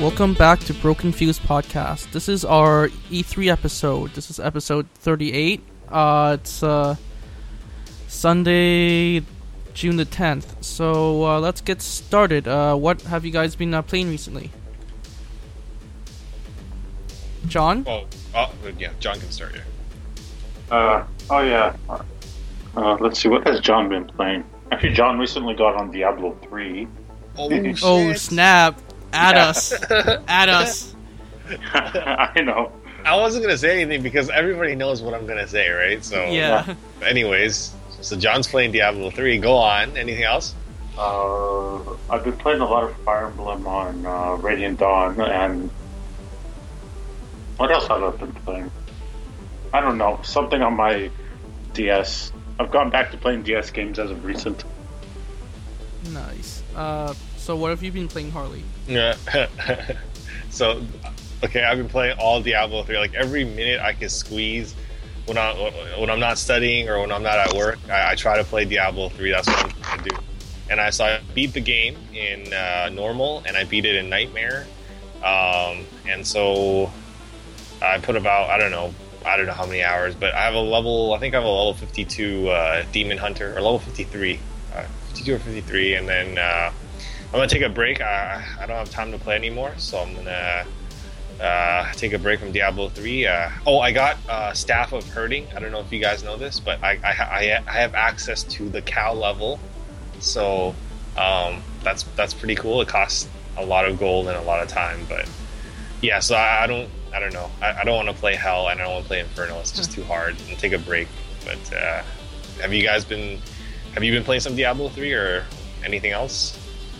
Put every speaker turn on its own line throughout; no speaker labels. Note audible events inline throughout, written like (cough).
Welcome back to Broken Fuse Podcast. This is our E3 episode. This is episode 38. Uh, it's uh, Sunday, June the 10th. So uh, let's get started. Uh, what have you guys been uh, playing recently? John?
Oh, oh, yeah, John can start here.
Uh, oh yeah. Uh, let's see, what has John been playing? Actually, John recently got on Diablo 3.
Oh,
Oh, snap. Add
Yeah.
us. Add us. (laughs)
I know.
I wasn't gonna say anything because everybody knows what I'm gonna say, right? So,
Yeah.
anyways, so John's playing Diablo 3. Go on. Anything else?
Uh, I've been playing a lot of Fire Emblem on uh, Radiant Dawn, and what else have I been playing? I don't know. Something on my DS. I've gone back to playing DS games as of recent.
Nice. Uh, so what have you been playing, Harley?
Yeah. (laughs) so, okay, I've been playing all Diablo 3. Like every minute I can squeeze when I when I'm not studying or when I'm not at work, I, I try to play Diablo 3. That's what to do. And I saw I beat the game in uh, normal, and I beat it in nightmare. Um, and so I put about I don't know I don't know how many hours, but I have a level I think I have a level 52 uh, demon hunter or level 53, uh, 52 or 53, and then. I'm gonna take a break. I, I don't have time to play anymore, so I'm gonna uh, take a break from Diablo 3. Uh, oh, I got uh, Staff of Herding. I don't know if you guys know this, but I, I, I, I have access to the cow level, so um, that's that's pretty cool. It costs a lot of gold and a lot of time, but yeah. So I, I don't I don't know. I, I don't want to play Hell and I don't want to play Inferno. It's just too hard. And take a break. But uh, have you guys been have you been playing some Diablo 3 or anything else?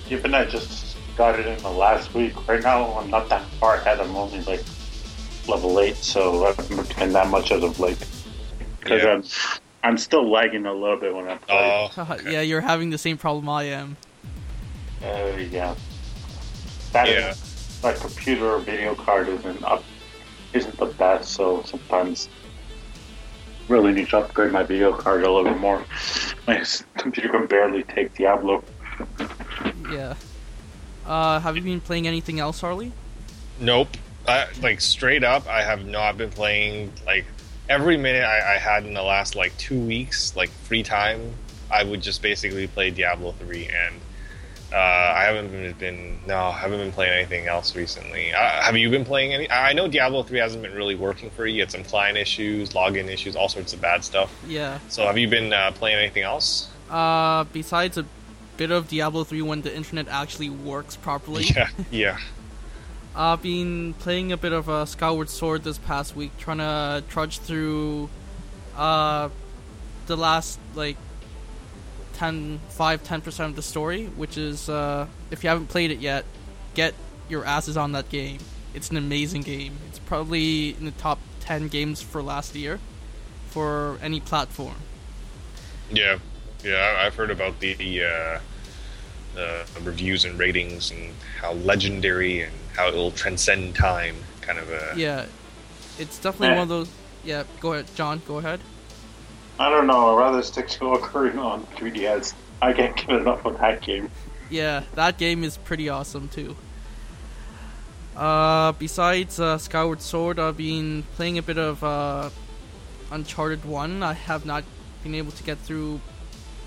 Given I just got it in the last week, right now I'm not that far ahead. I'm only like level 8, so I haven't been that much as of late. Because
Yeah.
I'm, I'm still lagging a little bit when I play.
Oh, (laughs) okay.
yeah, you're having the same problem I am.
Uh, yeah. That
Yeah.
is- my computer or video card isn't up, isn't the best, so sometimes really need to upgrade my video card a little bit more. (laughs) My computer can barely take Diablo.
Yeah. Uh, have you been playing anything else, Harley?
Nope. I, like straight up, I have not been playing. Like every minute I, I had in the last like two weeks, like free time, I would just basically play Diablo three, and uh, I haven't been, been no, I haven't been playing anything else recently. Uh, have you been playing any? I know Diablo three hasn't been really working for you. You had some client issues, login issues, all sorts of bad stuff.
Yeah.
So have you been uh, playing anything else?
Uh, besides a bit of Diablo 3 when the internet actually works properly.
Yeah, yeah. (laughs)
I've been playing a bit of a Skyward Sword this past week, trying to trudge through uh, the last like 10, 5, 10% of the story, which is, uh, if you haven't played it yet, get your asses on that game. It's an amazing game. It's probably in the top 10 games for last year for any platform.
Yeah, yeah, I- I've heard about the the, uh, reviews and ratings and how legendary and how it will transcend time, kind of a.
Yeah, it's definitely one of those. Yeah, go ahead, John. Go ahead.
I don't know, I'd rather stick to Ocarina on 3DS. I can't get enough of that game.
Yeah, that game is pretty awesome too. Uh, besides uh, Skyward Sword, I've been playing a bit of uh, Uncharted One. I have not been able to get through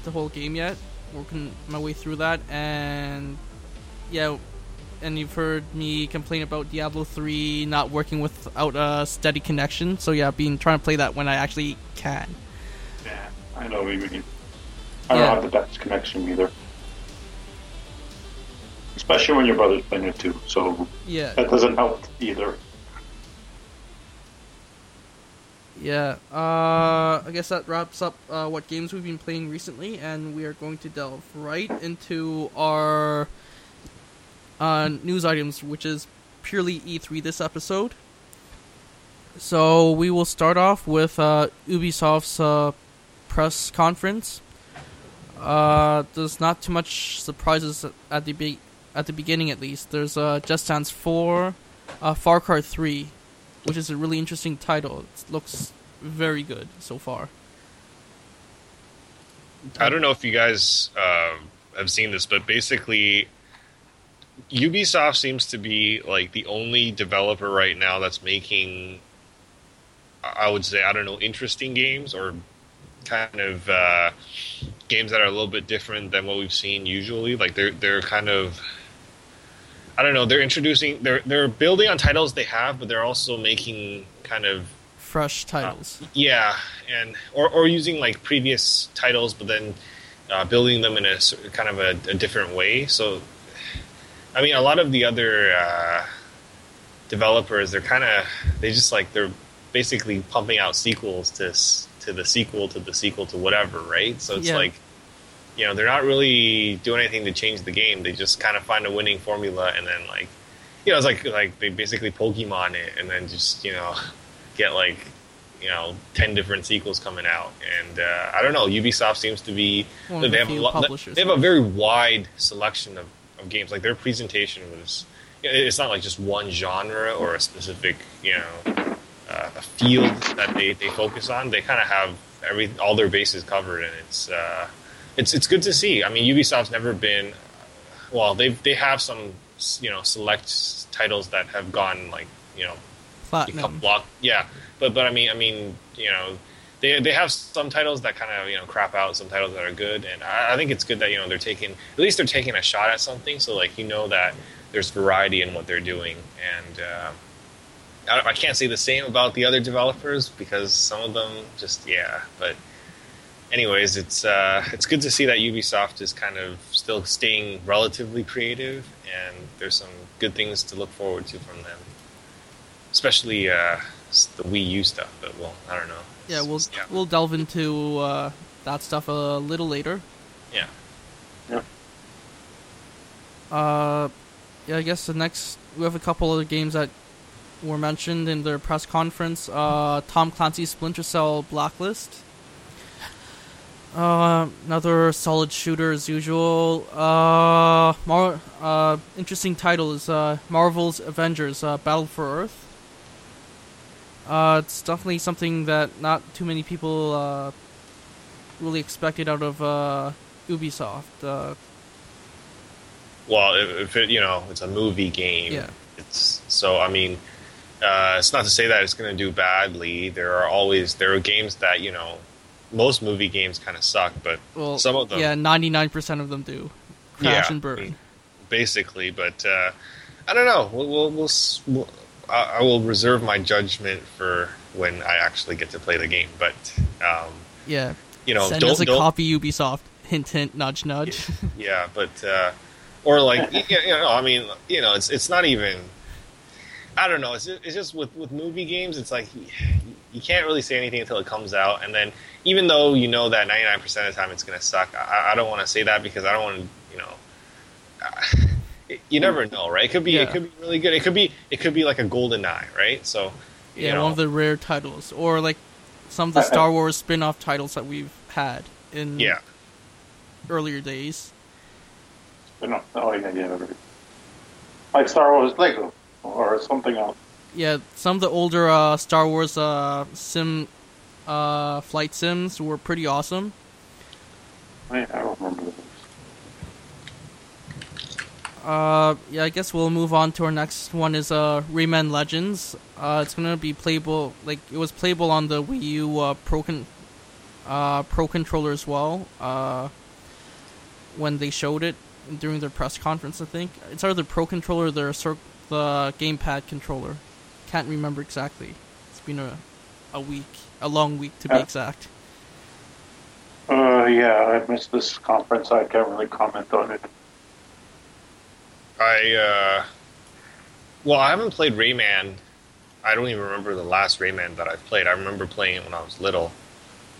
the whole game yet. Working my way through that, and yeah, and you've heard me complain about Diablo Three not working without a steady connection. So yeah, I've been trying to play that when I actually can.
Yeah, I know what you mean. I
Yeah.
don't have the best connection either. Especially when your brother's playing it too, so
Yeah.
that doesn't help either.
Yeah, uh, I guess that wraps up uh, what games we've been playing recently, and we are going to delve right into our uh, news items, which is purely E3 this episode. So we will start off with uh, Ubisoft's uh, press conference. Uh, there's not too much surprises at the be- at the beginning, at least. There's Just Dance 4, uh, Far Cry 3, which is a really interesting title. It looks very good so far.
I don't know if you guys uh, have seen this, but basically, Ubisoft seems to be like the only developer right now that's making, I would say, I don't know, interesting games or kind of uh, games that are a little bit different than what we've seen usually. Like they're they're kind of, I don't know, they're introducing, they're they're building on titles they have, but they're also making kind of
Fresh titles.
yeah, and or or using like previous titles, but then uh, building them in a kind of a, a different way. So, I mean, a lot of the other uh, developers, they're kind of they just like they're basically pumping out sequels to to the sequel to the sequel to whatever, right? So it's
Yeah.
like. You know, they're not really doing anything to change the game. They just kind of find a winning formula, and then like, you know, it's like like they basically Pokemon it, and then just you know, (laughs) get like you know 10 different sequels coming out. And uh, i don't know ubisoft seems to be
One
they
the
have, a they have a very wide selection of, of games. Like their presentation was it's not like just one genre or a specific you know uh, a field that they, they focus on. They kind of have every all their bases covered and it's uh, it's it's good to see i mean ubisoft's never been well they they have some you know select titles that have gone like you know become
Platinum.
block. Yeah, but but I mean I mean you know they they have some titles that kind of you know crap out, some titles that are good, and I, I think it's good that you know they're taking at least they're taking a shot at something, so like you know that there's variety in what they're doing, and uh, I, I can't say the same about the other developers because some of them just yeah, but. Anyways, it's uh, it's good to see that Ubisoft is kind of still staying relatively creative, and there's some good things to look forward to from them especially uh, the Wii U stuff. But well, I don't know.
Yeah, we'll
yeah,
we'll delve into uh, that stuff a little later.
yeah.
Uh, yeah, I guess the next we have a couple of games that were mentioned in their press conference. Uh, Tom Clancy's Splinter Cell Blacklist. Uh, another solid shooter as usual. Uh, Mar- uh, interesting title is uh, Marvel's Avengers: uh, Battle for Earth. Uh, it's definitely something that not too many people uh, really expected out of uh, Ubisoft. Uh,
Well, if, it you know it's a movie game,
Yeah.
it's so I mean. Uh, it's not to say that it's going to do badly. There are always there are games that you know most movie games kind of suck, but
Well,
Some of them.
Yeah, ninety nine percent of them do. Crash
Yeah,
and burn.
Basically. But uh, I don't know. We'll, we'll, we'll, we'll I, I will reserve my judgment for when I actually get to play the game. But um,
yeah.
you know,
Send
don't
us a
don't
copy, Ubisoft. Hint, hint, nudge, nudge.
yeah, but uh, or like you know, I mean, you know, it's it's not even. I don't know. It's just, it's just with with movie games, it's like you, you can't really say anything until it comes out, and then even though you know that ninety nine percent of the time it's going to suck, I, I don't want to say that because I don't want to, you know. Uh, (laughs) you never know, right? It could be,
Yeah.
it could be really good. It could be, it could be like a GoldenEye, right? So, you
yeah,
know,
one of the rare titles, or like some of the Star Wars spin off titles that we've had in
yeah,
earlier days.
But no, oh yeah, yeah. right. Like Star Wars Lego or something else.
Yeah, some of the older uh, Star Wars uh, sim uh, flight sims were pretty awesome.
I, I don't remember.
Uh, yeah, I guess we'll move on to our next one is uh Rayman Legends. Uh, it's gonna be playable like it was playable on the Wii U uh, Pro con- uh Pro controller as well. Uh, when they showed it during their press conference, I think it's either the Pro controller or the cir- the gamepad controller. Can't remember exactly. It's been a a week, a long week to be
Yeah.
exact.
Uh, yeah, I missed this conference. I can't really comment on it.
I uh, well, I haven't played Rayman. I don't even remember the last Rayman that I've played. I remember playing it when I was little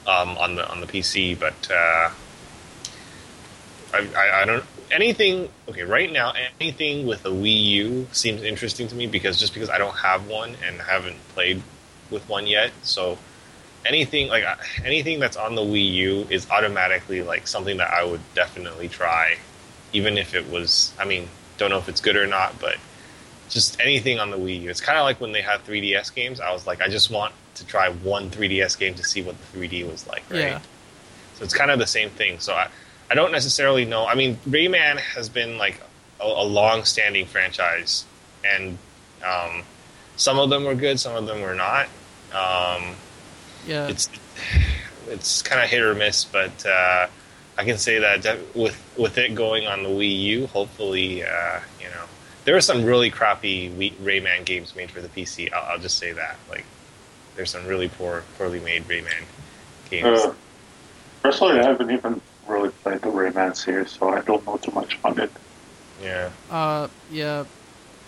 um, on the on the PC, but uh, I, I, I don't anything. Okay, right now, anything with a Wii U seems interesting to me because just because I don't have one and haven't played with one yet, so anything like uh, anything that's on the Wii U is automatically like something that I would definitely try, even if it was. I mean, don't know if it's good or not, but just anything on the Wii U. It's kind of like when they had 3DS games. I was like, I just want to try one 3DS game to see what the 3D was like, right?
Yeah.
So it's kind of the same thing. So I, I don't necessarily know. I mean, Rayman has been like a, a long-standing franchise, and um, some of them were good, some of them were not. Um,
Yeah.
it's it's kind of hit or miss, but uh, I can say that with with it going on the Wii U, hopefully, uh, you know, there are some really crappy Wii, Rayman games made for the PC. I'll, I'll just say that. Like, there's some really poor, poorly made Rayman games.
Uh, personally, I haven't even really played the Rayman series, so I don't know too much on it.
yeah.
Uh, yeah.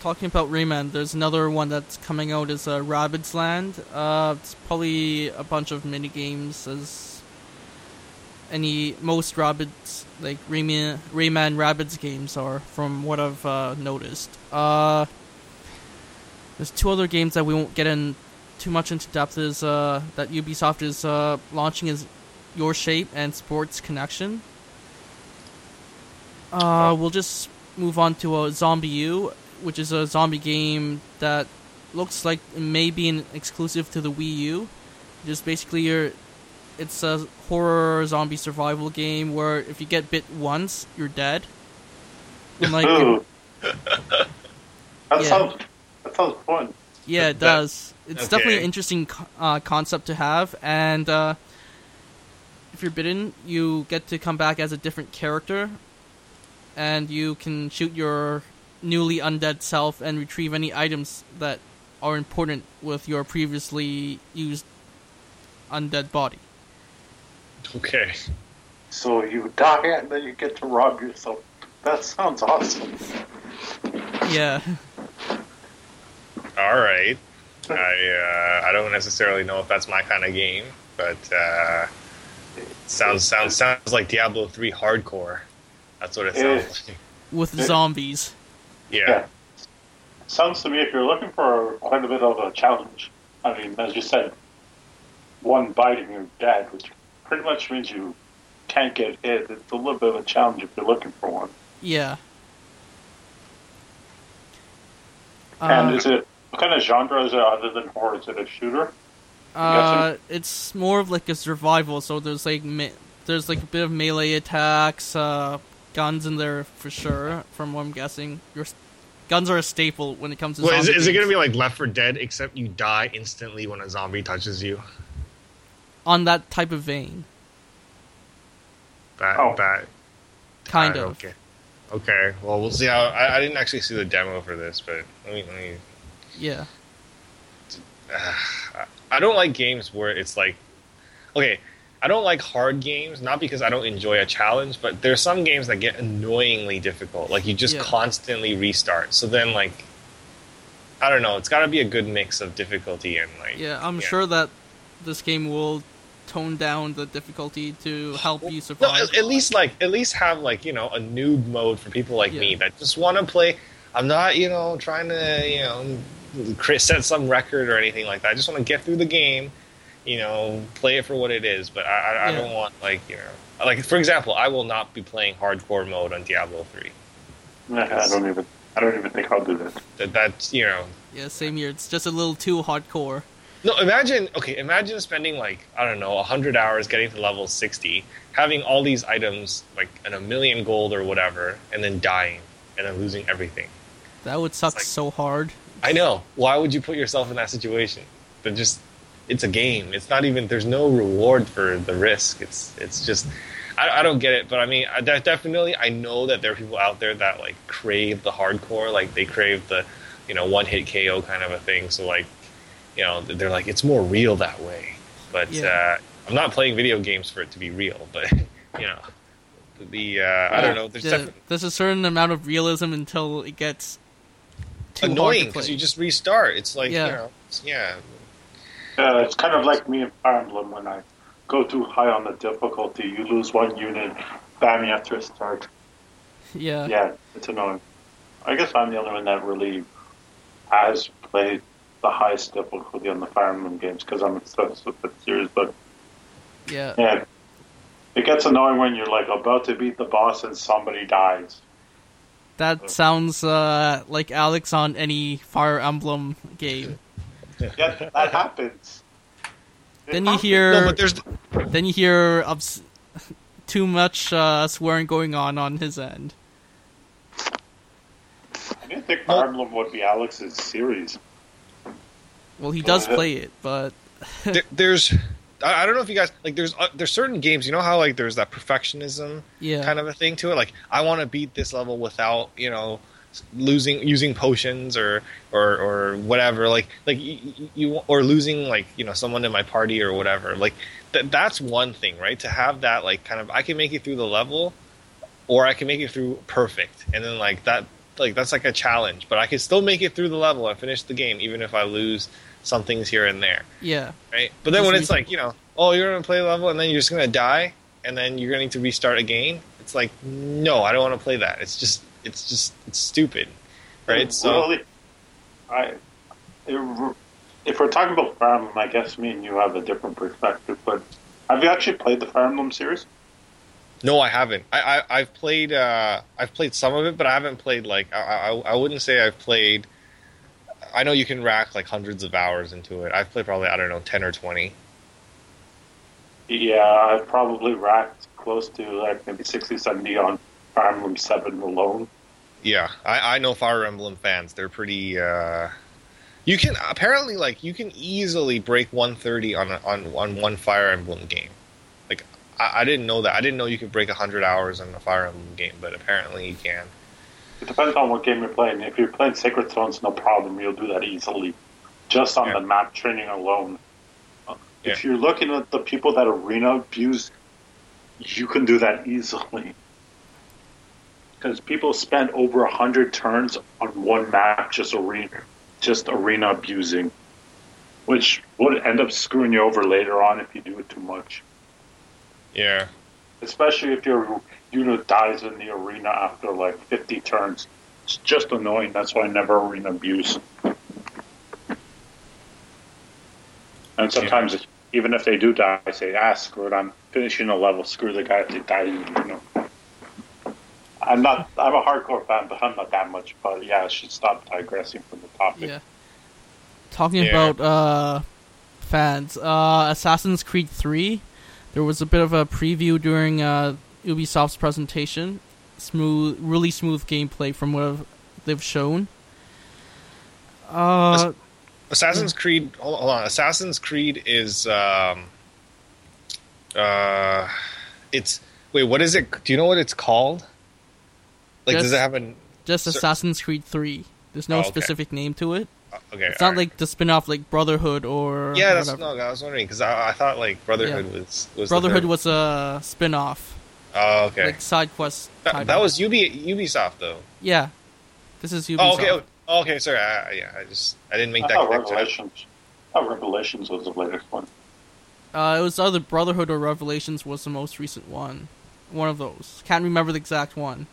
Talking about Rayman, there's another one that's coming out is uh, Rabbids Land. Uh, it's probably a bunch of mini games as any most Rabbids like Rayman Rayman Rabbids games are, from what I've uh, noticed. Uh, there's two other games that we won't get in too much into depth. Is uh, that Ubisoft is uh, launching is Your Shape and Sports Connection. Uh, we'll just move on to a ZombiU, which is a zombie game that looks like it may be an exclusive to the Wii U. Just basically, you're, it's a horror zombie survival game where if you get bit once, you're dead. (laughs) And, like,
Ooh. (laughs) that
Yeah.
sounds that sounds fun.
Yeah, it
That-
does. It's definitely an interesting uh, concept to have, and uh, if you're bitten, you get to come back as a different character, and you can shoot your newly undead self and retrieve any items that are important with your previously used undead body.
Okay.
So you die and then you get to rob yourself. That sounds awesome.
Yeah,
All right. I uh, I don't necessarily know if that's my kind of game, but uh, sounds sounds sounds like Diablo three hardcore. That's what it sounds like.
with zombies.
Yeah.
Yeah. Sounds to me if you're looking for quite a bit of a challenge. I mean, as you said, one bite and you're dead, which pretty much means you can't get hit. It's a little bit of a challenge if you're looking for one.
Yeah.
and
Uh,
is it what kind of genre is it other than horror? Is it a shooter?
Uh, it's more of like a survival. So there's like me- there's like a bit of melee attacks, uh, guns in there for sure. From what I'm guessing, your s- guns are a staple when it comes to.
Well, is it, is it going to be like Left 4 Dead, except you die instantly when a zombie touches you?
on that type of vein?
That
Oh.
that
Kind
uh,
of.
Okay. Okay. Well, we'll see how. I, I didn't actually see the demo for this, but let me let me
Yeah. (sighs)
I don't like games where it's like, okay, I don't like hard games, not because I don't enjoy a challenge, but there's some games that get annoyingly difficult. Like you just
Yeah.
constantly restart. So then, like, I don't know. It's got to be a good mix of difficulty and like.
Yeah, I'm sure that this game will tone down the difficulty to help you
No,
survive.
at, at least like at least have like you know a noob mode for people like me that just want to play. I'm not you know trying to you know set some record or anything like that. I just want to get through the game, you know, play it for what it is. But I, I, I
Yeah.
don't want like you know like for example, I will not be playing hardcore mode on Diablo three.
Nah, I don't even. I don't even think I'll do that.
That that's you know
yeah, same here. It's just a little too hardcore.
No, imagine okay, imagine spending like I don't know, hundred hours getting to level sixty, having all these items like in a million gold or whatever, and then dying and then losing everything.
That would suck
like-
so hard.
I know. Why would you put yourself in that situation? But just it's a game. It's not even there's no reward for the risk. It's it's just I, I don't get it. But I mean, I de- definitely I know that there are people out there that like crave the hardcore, like they crave the you know one hit KO kind of a thing. So like you know they're like it's more real that way. But
Yeah.
uh, I'm not playing video games for it to be real. But (laughs) you know the uh, I don't know. There's
The-
definitely
there's a certain amount of realism until it gets
annoying because you just restart. It's like
Yeah.
you know it's- yeah.
Uh, it's kind of like me in Fire Emblem when I go too high on the difficulty. You lose one unit, bam, you have to restart.
yeah.
Yeah, it's annoying. I guess I'm the only one that really has played the highest difficulty on the Fire Emblem games because I'm obsessed with the series. But
yeah.
yeah, it gets annoying when you're like about to beat the boss and somebody dies.
That sounds uh, like Alex on any Fire Emblem game. (laughs)
Yeah, that happens. It
Then you hear,
No, but there's
then you hear obs- (laughs) too much uh, swearing going on on his end.
I didn't think Fire Emblem would be Alex's series.
Well, he does play it, but
there, there's I, I don't know if you guys like there's uh, there's certain games you know how like there's that perfectionism
yeah,
kind of a thing to it? Like I want to beat this level without you know losing using potions or or or whatever. Like like you, you or losing like you know someone in my party or whatever. Like th- that's one thing right? To have that like kind of I can make it through the level or I can make it through perfect. And then like that like that's like a challenge but I can still make it through the level and finish the game even if I lose some things here and there
yeah,
right? But then
Just
when it's
re-
like, you know, oh, you're gonna play a level and then you're just gonna die and then you're gonna need to restart again. It's like, no, I don't want to play that. It's just, it's just, it's stupid, right? So
really, I it- if we're talking about Fire Emblem, I guess me and you have a different perspective. But have you actually played the Fire Emblem series?
no, I haven't. I, I I've played, uh, I've played some of it, but I haven't played like, I, I, I wouldn't say I've played. I know you can rack like hundreds of hours into it. I've played probably I don't know ten or twenty.
Yeah, I've probably racked close to like maybe 60, 70 on Fire Emblem Seven alone.
Yeah, I, I know Fire Emblem fans. They're pretty. Uh, you can apparently like you can easily break 130 on a, on on one Fire Emblem game. Like I, I didn't know that. I didn't know you could break 100 hours on a Fire Emblem game, but apparently you can.
It depends on what game you're playing. If you're playing Sacred Stones, no problem. You'll do that easily, just on
Yeah.
the map training alone. Uh, If you're looking at the people that arena abuse, you can do that easily. Because people spend over a hundred turns on one map just arena, just arena abusing, which would end up screwing you over later on if you do it too much.
Yeah,
Especially if your unit dies in the arena after like 50 turns. It's just annoying. That's why I never arena abuse. And sometimes, even if they do die, I say, ah, screw it. I'm finishing a level. Screw the guy if they die in the arena. I'm not, I'm a hardcore fan, but I'm not that much. But yeah, I should stop digressing from the topic.
yeah. Talking
Yeah.
about uh, fans, uh, Assassin's Creed Three. There was a bit of a preview during uh, Ubisoft's presentation. Smooth, really smooth gameplay from what they've shown. Uh,
Assassin's Creed. Hold, on, Assassin's Creed is um, uh, it's wait. What is it? Do you know what it's called? Like, does it have an?
just Assassin's Creed Three. There's no
Oh, okay.
specific name to it.
uh, Okay,
It's not
alright.
like the spin-off like Brotherhood or
Yeah, that's
whatever.
no. I was wondering because I, I thought like Brotherhood was was the
Brotherhood was a spin-off,
Oh, okay.
like side quest.
that, that was Ubi, Ubisoft though.
yeah. This is Ubisoft.
Oh, okay. oh, oh, okay. Sorry. I, I- yeah, I just I didn't make
I
that
thought
connection.
Revelations, I thought Revelations was the latest one.
Uh, it was either Brotherhood or Revelations was the most recent one. One of those. Can't remember the exact one.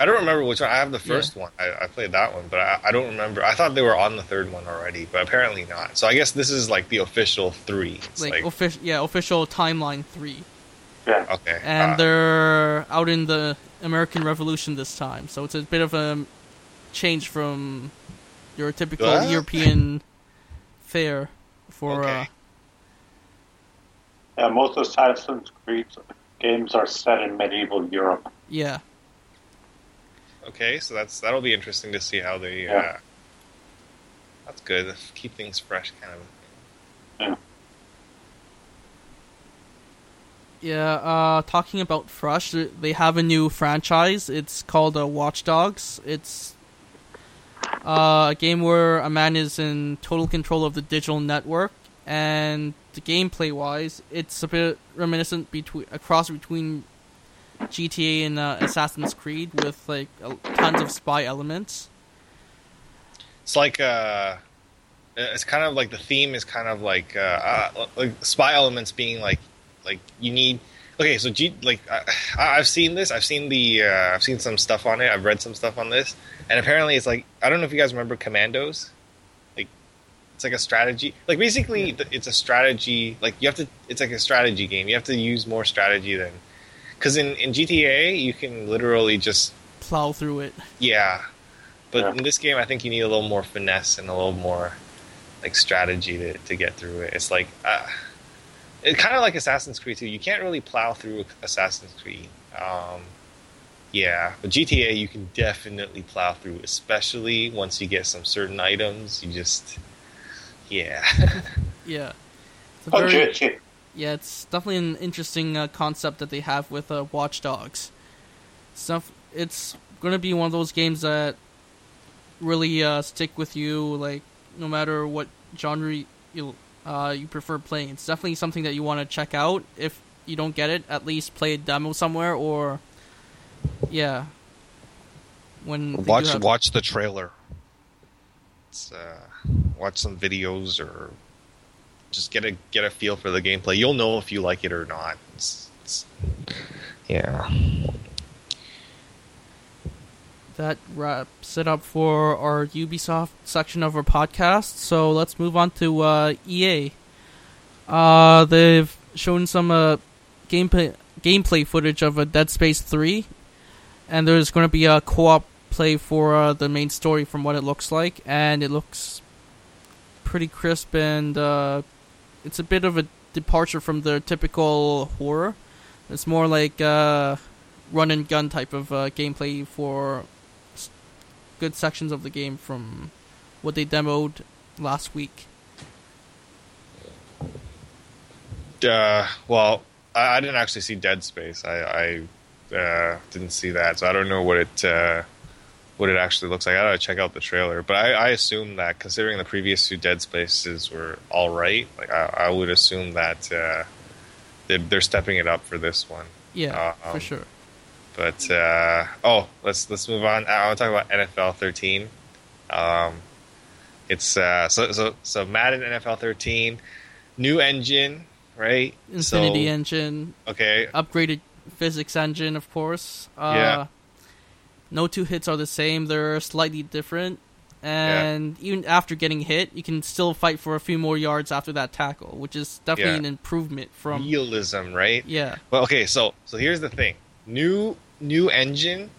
I don't remember which one. I have the first one. I, I played that one, but I, I don't remember. I thought they were on the third one already, but apparently not. So I guess this is like the official three. It's
Like,
like,
official, yeah, official timeline three,
Yeah.
okay,
and
uh,
they're out in the American Revolution this time. So it's a bit of a change from your typical
What?
European fare for.
Okay.
Uh,
Yeah, most of Assassin's Creed games are set in medieval Europe.
yeah,
okay. So that's that'll be interesting to see how they.
Yeah.
Uh, that's good. Keep things fresh, kind of.
Yeah, uh, talking about Fresh, they have a new franchise. It's called uh, Watch Dogs. It's uh, a game where a man is in total control of the digital network, and the gameplay wise, it's a bit reminiscent between a cross between GTA and uh, Assassin's Creed with like tons of spy elements.
It's like uh, it's kind of like the theme is kind of like uh, uh like spy elements being like like you need. Okay, so G like I, I've seen this. I've seen the uh, I've seen some stuff on it. I've read some stuff on this, and apparently it's like I don't know if you guys remember Commandos. Like it's like a strategy. Like basically, th- it's a strategy. Like you have to. It's like a strategy game. You have to use more strategy than because in in GTA you can literally just
Plow through it.
yeah, but
Yeah.
in this game, I think you need a little more finesse and a little more like strategy to, to get through it. It's like uh, it kind of like Assassin's Creed 2. You can't really plow through Assassin's Creed. Um, yeah, but GTA you can definitely plow through, especially once you get some certain items. You just, yeah, (laughs)
Yeah. It's a
Oh,
very-
shit, shit.
Yeah, it's definitely an interesting uh, concept that they have with uh, Watch Dogs. Stuff. It's gonna be one of those games that really uh, stick with you, like no matter what genre you uh, you prefer playing. It's definitely something that you want to check out. If you don't get it, at least play a demo somewhere, or yeah. When
watch
have-
watch the trailer. It's, uh, watch some videos or just get a get a feel for the gameplay. You'll know if you like it or not. It's, it's, yeah.
That wraps it up for our Ubisoft section of our podcast. So let's move on to uh, EA. Uh, they've shown some uh, gameplay gameplay footage of a Dead Space Three, and there's going to be a co-op play for uh, the main story from what it looks like, and it looks pretty crisp and uh, it's a bit of a departure from the typical horror. It's more like uh, run and gun type of uh, gameplay for good sections of the game from what they demoed last week.
Uh, well, I, I didn't actually see Dead Space. I, I uh, didn't see that, so I don't know what it uh, what it actually looks like. I gotta check out the trailer. But I, I assume that considering the previous two Dead Spaces were all right, like I, I would assume that uh, they're, they're stepping it up for this one.
Yeah,
Um,
for sure.
But uh, oh, let's let's move on. I want to talk about NFL 13. Um, it's uh, so so so Madden NFL 13, new engine, right?
Infinity
so,
Engine,
Okay,
upgraded physics engine, of course. Uh,
Yeah.
No two hits are the same; they're slightly different. And even after getting hit, you can still fight for a few more yards after that tackle, which is definitely
Yeah.
an improvement from.
realism, right?
Yeah,
Well, okay, so so here's the thing: new new engine,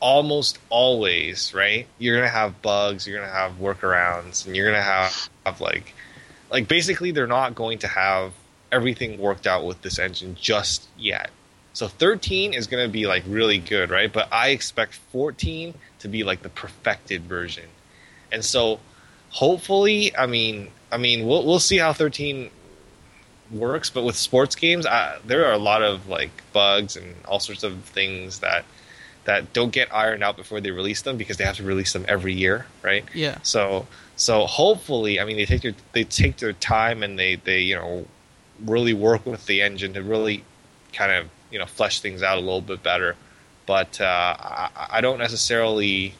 almost always, right? You're gonna have bugs, you're gonna have workarounds, and you're gonna have, have like like basically they're not going to have everything worked out with this engine just yet. So 13 is gonna be like really good, right? But I expect 14 to be like the perfected version, and so hopefully, I mean, I mean, we'll we'll see how 13 works, but with sports games, uh, there are a lot of like bugs and all sorts of things that that don't get ironed out before they release them because they have to release them every year, right?
yeah,
So so hopefully, I mean, they take their they take their time and they they you know really work with the engine to really kind of you know flesh things out a little bit better. But uh, I, I don't necessarily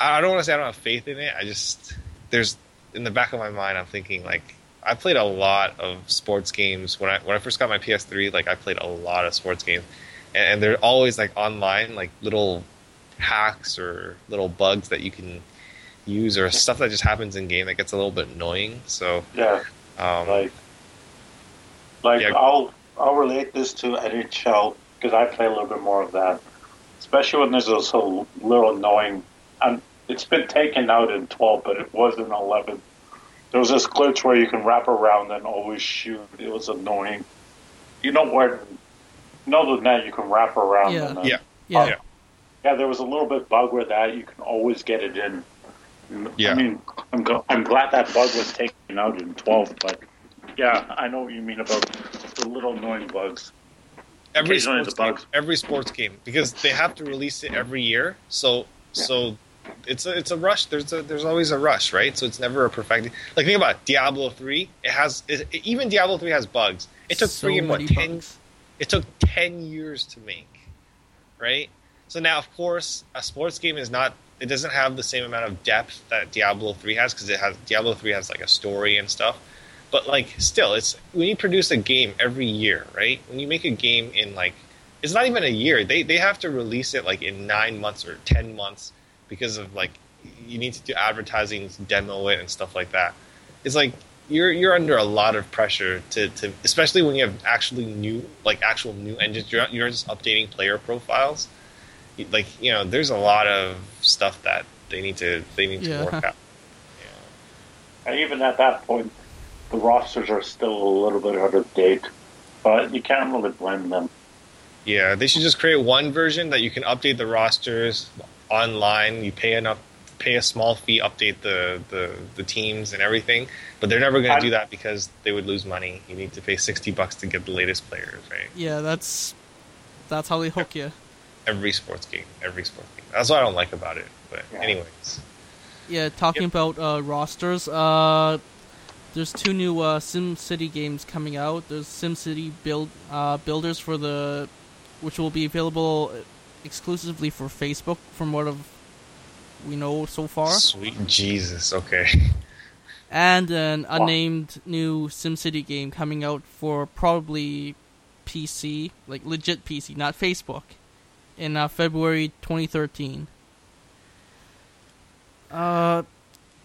I don't want to say I don't have faith in it. I just there's in the back of my mind I'm thinking like I played a lot of sports games when I when I first got my PS3. Like I played a lot of sports games, and, and they're always like online, like little hacks or little bugs that you can use or stuff that just happens in game that gets a little bit annoying. So
Yeah,
um,
like, like
Yeah.
I'll I'll relate this to NHL because I play a little bit more of that, especially when there's a so little annoying. And it's been taken out in 12, but it was in 11. There was this glitch where you can wrap around and always shoot. It was annoying. You know where? You know the net you can wrap around.
Yeah.
and, uh,
Yeah.
yeah,
yeah.
yeah, there was a little bit bug with that. You can always get it in.
Yeah.
I mean, I'm, go- I'm glad that bug was taken out in 12, but yeah, I know what you mean about the little annoying bugs.
every sports game, every sports game because they have to release it every year. So so it's a it's a rush. There's a there's always a rush, right? So it's never a perfect. Like think about it, Diablo three. It has it, even Diablo three has bugs. It took
so
freaking what
many
ten
bugs.
it took 10 years to make right so now of course a sports game is not it doesn't have the same amount of depth that diablo 3 has because it has diablo 3 has like a story and stuff but like still it's when you produce a game every year right when you make a game in like it's not even a year they they have to release it like in nine months or 10 months because of like you need to do advertising demo it and stuff like that it's like you're you're under a lot of pressure to, to especially when you have actually new like actual new engines you're not, you're just updating player profiles like you know there's a lot of stuff that they need to they need
Yeah.
to work out (laughs)
And even at that point, the rosters are still a little bit out of date, but you can't really blame them.
Yeah, they should just create one version that you can update the rosters online. You pay enough, pay a small fee, update the the, the teams and everything. But they're never going to do that because they would lose money. You need to pay sixty bucks to get the latest players, right?
Yeah, that's that's how they hook you.
Every sports game, every sports game. That's what I don't like about it. But
Yeah.
anyways,
Yeah, talking
Yep.
about uh, rosters, uh, there's two new uh, Sim City games coming out. There's Sim City build uh, builders for the, which will be available exclusively for Facebook, from what of we know so far,
sweet Jesus, okay.
and an unnamed new Sim City game coming out for probably PC, like legit PC, not Facebook, in uh, February 2013. Uh,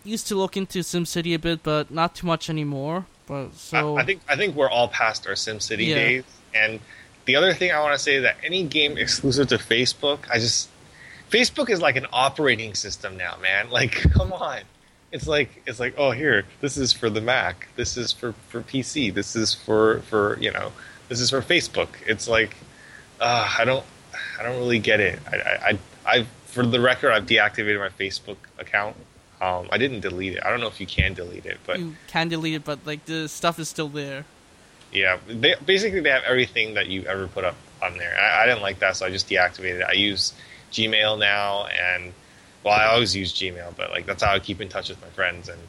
used to look into SimCity a bit, but not too much anymore. But so
I, I think I think we're all past our SimCity
Yeah.
days. And the other thing I want to say is that any game exclusive to Facebook, I just Facebook is like an operating system now, man. (laughs) Like, come on. It's like it's like oh here this is for the Mac, this is for for PC, this is for for you know this is for Facebook. It's like uh, I don't I don't really get it. I I, I for the record I've deactivated my Facebook account. Um, I didn't delete it. I don't know if you can delete it, but
you can delete it, but like the stuff is still there.
Yeah, they, basically they have everything that you ever put up on there. I, I didn't like that, so I just deactivated it. I use Gmail now, and well, I always use Gmail, but like that's how I keep in touch with my friends and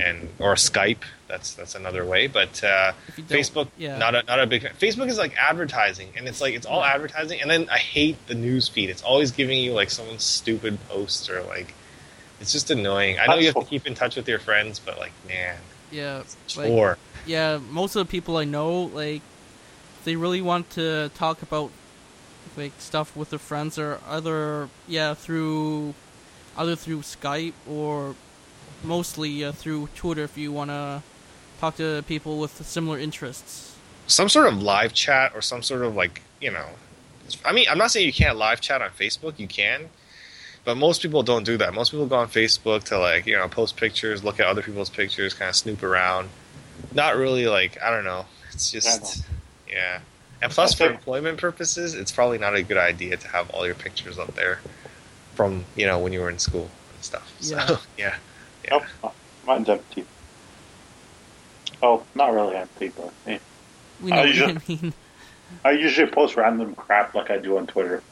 and or Skype. That's that's another way. But uh,
If you don't-
Facebook,
yeah.
not a not a big fan. Facebook is like advertising, and it's like it's all advertising. And then I hate the news feed. It's always giving you like someone's stupid post or like. It's just annoying. I know you have to keep in touch with your friends, but like, man,
Yeah, like
chore.
Yeah, most of the people I know, like, they really want to talk about like stuff with their friends or other, yeah, through either through Skype or mostly uh, through Twitter if you want to talk to people with similar interests.
some sort of live chat or some sort of like you know i mean i'm not saying you can't live chat on facebook you can but most people don't do that most people go on facebook to like you know post pictures look at other people's pictures kind of snoop around not really like i don't know it's just yeah and plus for employment purposes it's probably not a good idea to have all your pictures up there from you know when you were in school and stuff (laughs) so
Yeah.
yeah
Nope, oh, mine's empty. Oh, not really empty, but eh.
We know
Uh,
what
you
you mean.
I usually post random crap like I do on Twitter.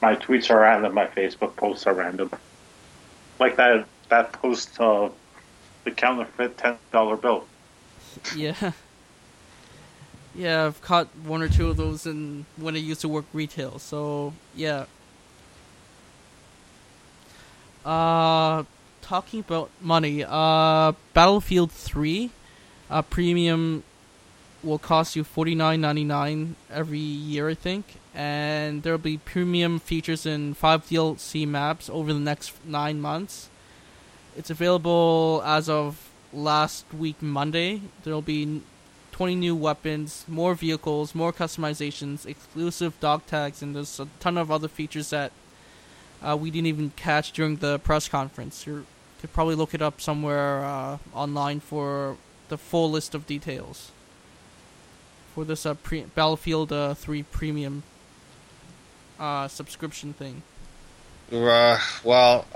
My tweets are random. My Facebook posts are random. Like that that post of the counterfeit ten dollar bill.
Yeah. (laughs) Yeah, I've caught one or two of those in when I used to work retail. So yeah. Uh, talking about money. Uh, Battlefield Three, uh, premium will cost you forty nine ninety nine every year, I think, and there'll be premium features in five DLC maps over the next nine months. It's available as of last week Monday. There'll be 20 new weapons, more vehicles, more customizations, exclusive dog tags, and there's a ton of other features that uh, we didn't even catch during the press conference. You could probably look it up somewhere uh, online for the full list of details for this uh, pre- Battlefield uh, 3 premium uh, subscription thing.
Uh, well,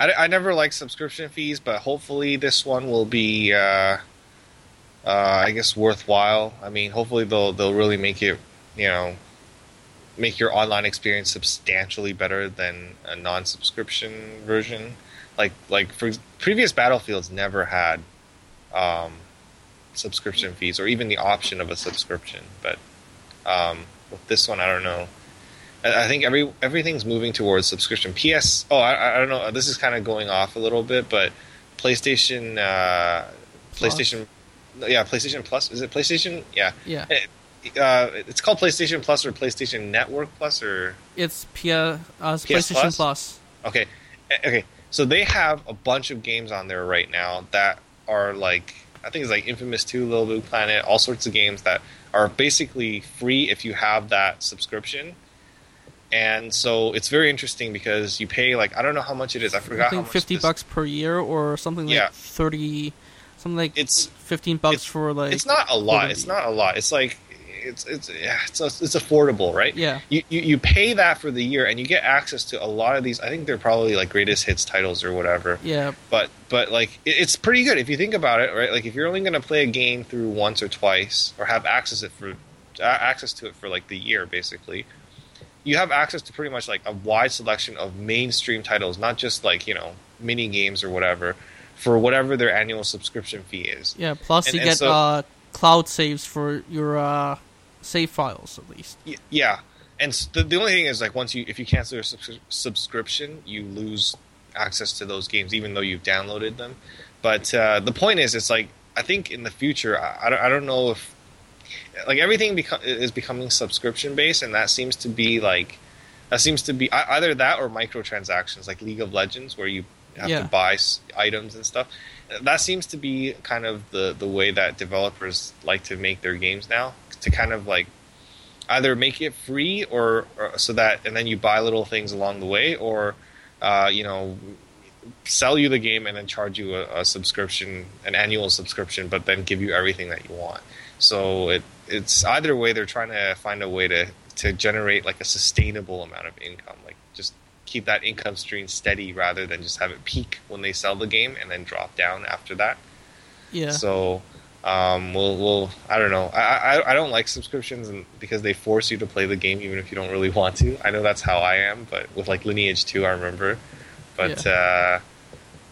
I, I never like subscription fees, but hopefully this one will be, uh, uh, I guess, worthwhile. I mean, hopefully they'll they'll really make it, you know, make your online experience substantially better than a non-subscription version. Like like for previous Battlefields never had um, subscription fees or even the option of a subscription, but um, with this one, I don't know. I think every everything's moving towards subscription. PS. Oh, I, I don't know. This is kind of going off a little bit, but PlayStation. Uh,
Plus.
PlayStation. Yeah, PlayStation Plus. Is it PlayStation? Yeah.
Yeah,
Uh, it's called PlayStation Plus or PlayStation Network Plus or
it's P- uh, PlayStation
Plus?
Plus.
okay, Eh, okay. So they have a bunch of games on there right now that are like I think it's like Infamous Two, LittleBigPlanet, all sorts of games that are basically free if you have that subscription. And so it's very interesting because you pay like I don't know how much it is. I forgot
I
how
think
much
fifty
this-
bucks per year or something like
Yeah.
thirty, something like
It's
fifteen bucks
it's-
for like.
it's not a lot. It's not a lot. It's like it's it's yeah, it's it's affordable, right?
Yeah.
You, you you pay that for the year, and you get access to a lot of these. I think they're probably like greatest hits titles or whatever.
Yeah.
But but like it, it's pretty good if you think about it, right? Like if you're only going to play a game through once or twice, or have access it for access to it for like the year, basically. You have access to pretty much like a wide selection of mainstream titles, not just like you know mini games or whatever, for whatever their annual subscription fee is.
Yeah. Plus,
And-
you
and
get
so-
uh, cloud saves for your uh, save files at least.
Y- yeah and the, the only thing is like once you if you cancel your subs- subscription you lose access to those games even though you've downloaded them but uh, the point is it's like i think in the future i, I, don't, I don't know if like everything beco- is becoming subscription based and that seems to be like that seems to be either that or microtransactions like league of legends where you have
Yeah.
to buy s- items and stuff that seems to be kind of the the way that developers like to make their games now to kind of like either make it free or, or so that and then you buy little things along the way or uh, you know sell you the game and then charge you a, a subscription an annual subscription but then give you everything that you want so it it's either way they're trying to find a way to to generate like a sustainable amount of income like just keep that income stream steady rather than just have it peak when they sell the game and then drop down after that
Yeah.
so um, we'll, we'll I don't know. I, I I don't like subscriptions and because they force you to play the game even if you don't really want to. I know that's how I am, but with like Lineage Two, I remember. But uh,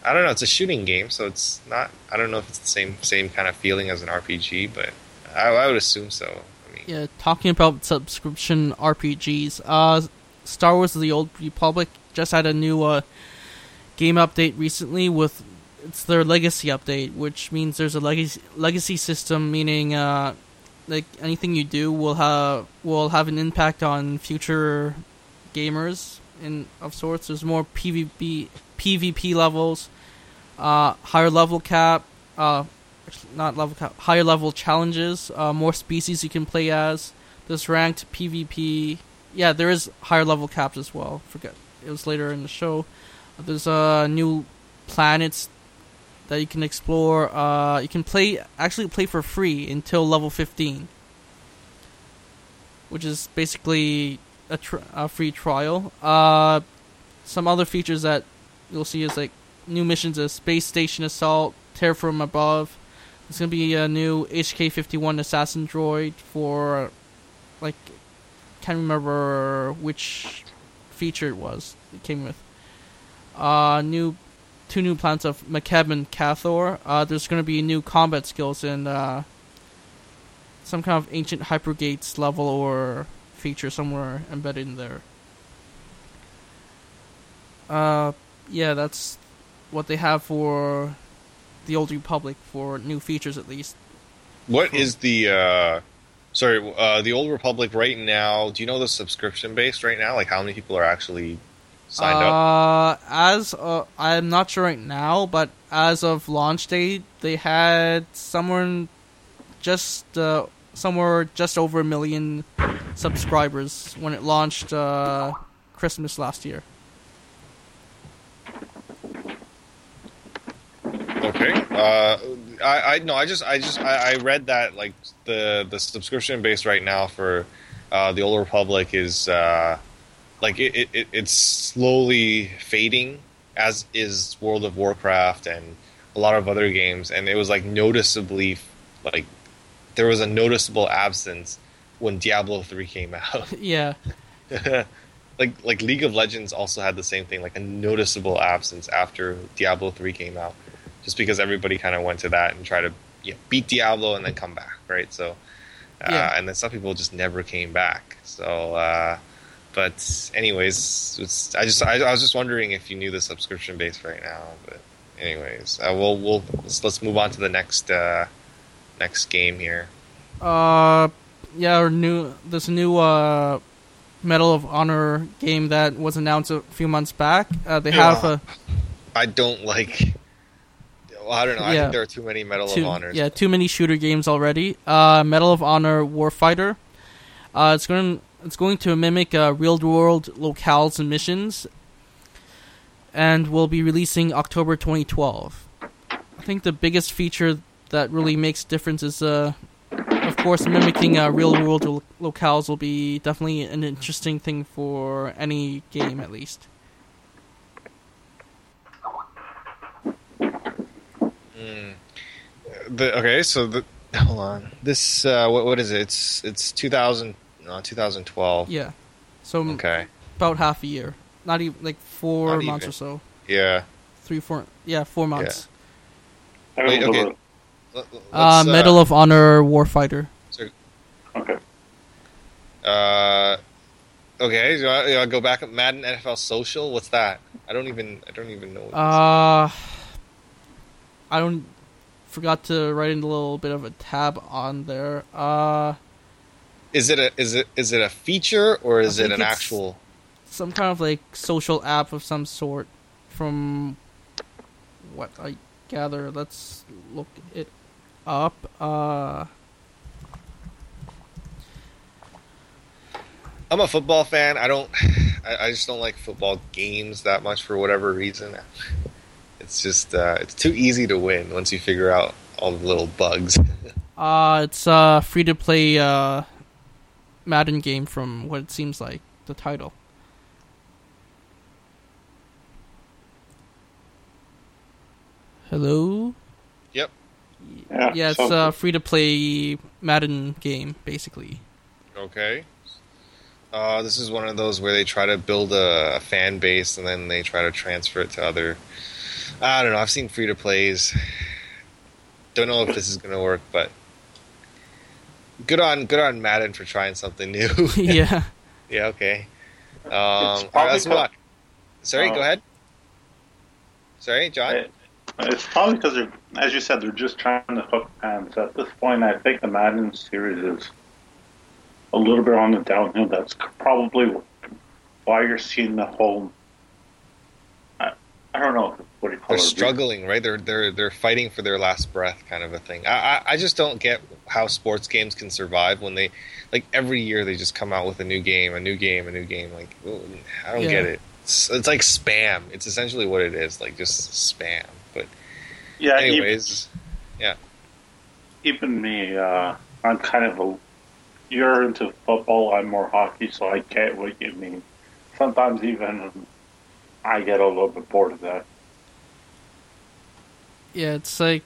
I don't know. It's a shooting game, so it's not. I don't know if it's the same same kind of feeling as an RPG, but I, I would assume so. I mean,
Yeah, talking about subscription RPGs, uh, Star Wars: The Old Republic just had a new uh, game update recently. With it's their legacy update, which means there's a legacy legacy system, meaning uh, like anything you do will have will have an impact on future gamers in of sorts. There's more PvP PvP levels, uh, higher level cap, uh, not level cap, higher level challenges, uh, more species you can play as. There's ranked PvP. Yeah, there is higher level caps as well. Forget it was later in the show. There's uh, new planets that you can explore. Uh, you can play actually play for free until level 15, which is basically a, tr- a free trial. Uh, some other features that you'll see is like new missions as Space Station Assault, terraform Above. There's gonna be a new HK51 assassin droid for, like, can't remember which feature it was. It came with. Uh, new, two new planets of Makeb and Cathor. Uh, there's gonna be new combat skills and uh, some kind of ancient hypergates level or feature somewhere embedded in there. Uh, yeah, that's what they have for the Old Republic for new features at least.
what is the uh, sorry uh, the old Republic right now? Do you know the subscription base right now? Like how many people are actually signed up?
uh, As uh, I'm not sure right now, but as of launch date, they had somewhere just uh, somewhere just over a million subscribers when it launched uh, Christmas last year.
Okay. Uh, I I no, I just I just I, I read that like the the subscription base right now for uh, the Old Republic is uh, like it, it, it it's slowly fading, as is World of Warcraft and a lot of other games, and it was like noticeably like there was a noticeable absence when Diablo three came out. (laughs)
yeah, (laughs)
like like League of Legends also had the same thing, like a noticeable absence after Diablo three came out, just because everybody kind of went to that and tried to you know, beat Diablo and then come back, right? So, uh,
Yeah.
and then some people just never came back. So, uh, but anyways, it's, I just I, I was just wondering if you knew the subscription base right now, but anyways, uh, we'll we'll let's, let's move on to the next uh, next game here.
uh, yeah. Or new this new uh, Medal of Honor game that was announced a few months back. Uh, they have a
I don't like. Well, I don't know. I
Yeah.
think there are too many Medal
too,
of Honors.
Yeah, too many shooter games already. Uh, Medal of Honor Warfighter. Uh, it's going it's going to mimic uh, real world locales and missions, and will be releasing October 2012. I think the biggest feature that really makes difference is, uh, of course, mimicking uh, real world lo- locales will be definitely an interesting thing for any game, at least.
Mm. The, okay, so the hold on. This uh, what what is it? It's it's 2000 uh, 2012.
Yeah. So
Okay.
about half a year, not even like four
Not
months
even.
or so,
Yeah.
three, four, yeah, four months.
I
Wait, okay. Let-
Uh,
let's,
Medal of Honor Warfighter.
the- Okay.
Uh, okay, so I, I'll go back up Madden NFL Social. What's that? I don't even I don't even know. What this
Uh, I don't forgot to write in a little bit of a tab on there. Uh,
is. It a is it is it a feature or is it an actual?
some kind of like social app of some sort. From what I gather, let's look it up. Uh,
I'm a football fan. I don't. I, I just don't like football games that much for whatever reason. It's just uh, it's too easy to win once you figure out all the little bugs. (laughs)
uh, it's a free to play uh Madden game from what it seems like the title. Hello.
Yep.
Yeah.
Yeah, it's
so-
a free to play Madden game, basically.
Okay. Uh, this is one of those where they try to build a, a fan base and then they try to transfer it to other. I don't know. I've seen free to plays. Don't know if this is going to work, but good on good on Madden for trying something new. (laughs) (laughs)
yeah.
yeah. Okay. Um,
It's
all right, let's move on. Sorry.
uh,
go ahead. Sorry, John.
It- It's probably because they're, as you said, they're just trying to hook fans. At this point, I think the Madden series is a little bit on the downhill. That's probably why you're seeing the whole. I, I don't know what do you call
they're
it.
struggling, right? They're they're they're fighting for their last breath, kind of a thing. I, I I just don't get how sports games can survive when they like every year they just come out with a new game, a new game, a new game. Like ooh, I don't
Yeah.
get it. It's, it's like spam. It's essentially what it is, like just spam. But
Yeah, even,
anyways,
even me, uh, I'm kind of a. You're into football. I'm more hockey, so I get what you mean. Sometimes even I get a little bit bored of that.
Yeah, it's like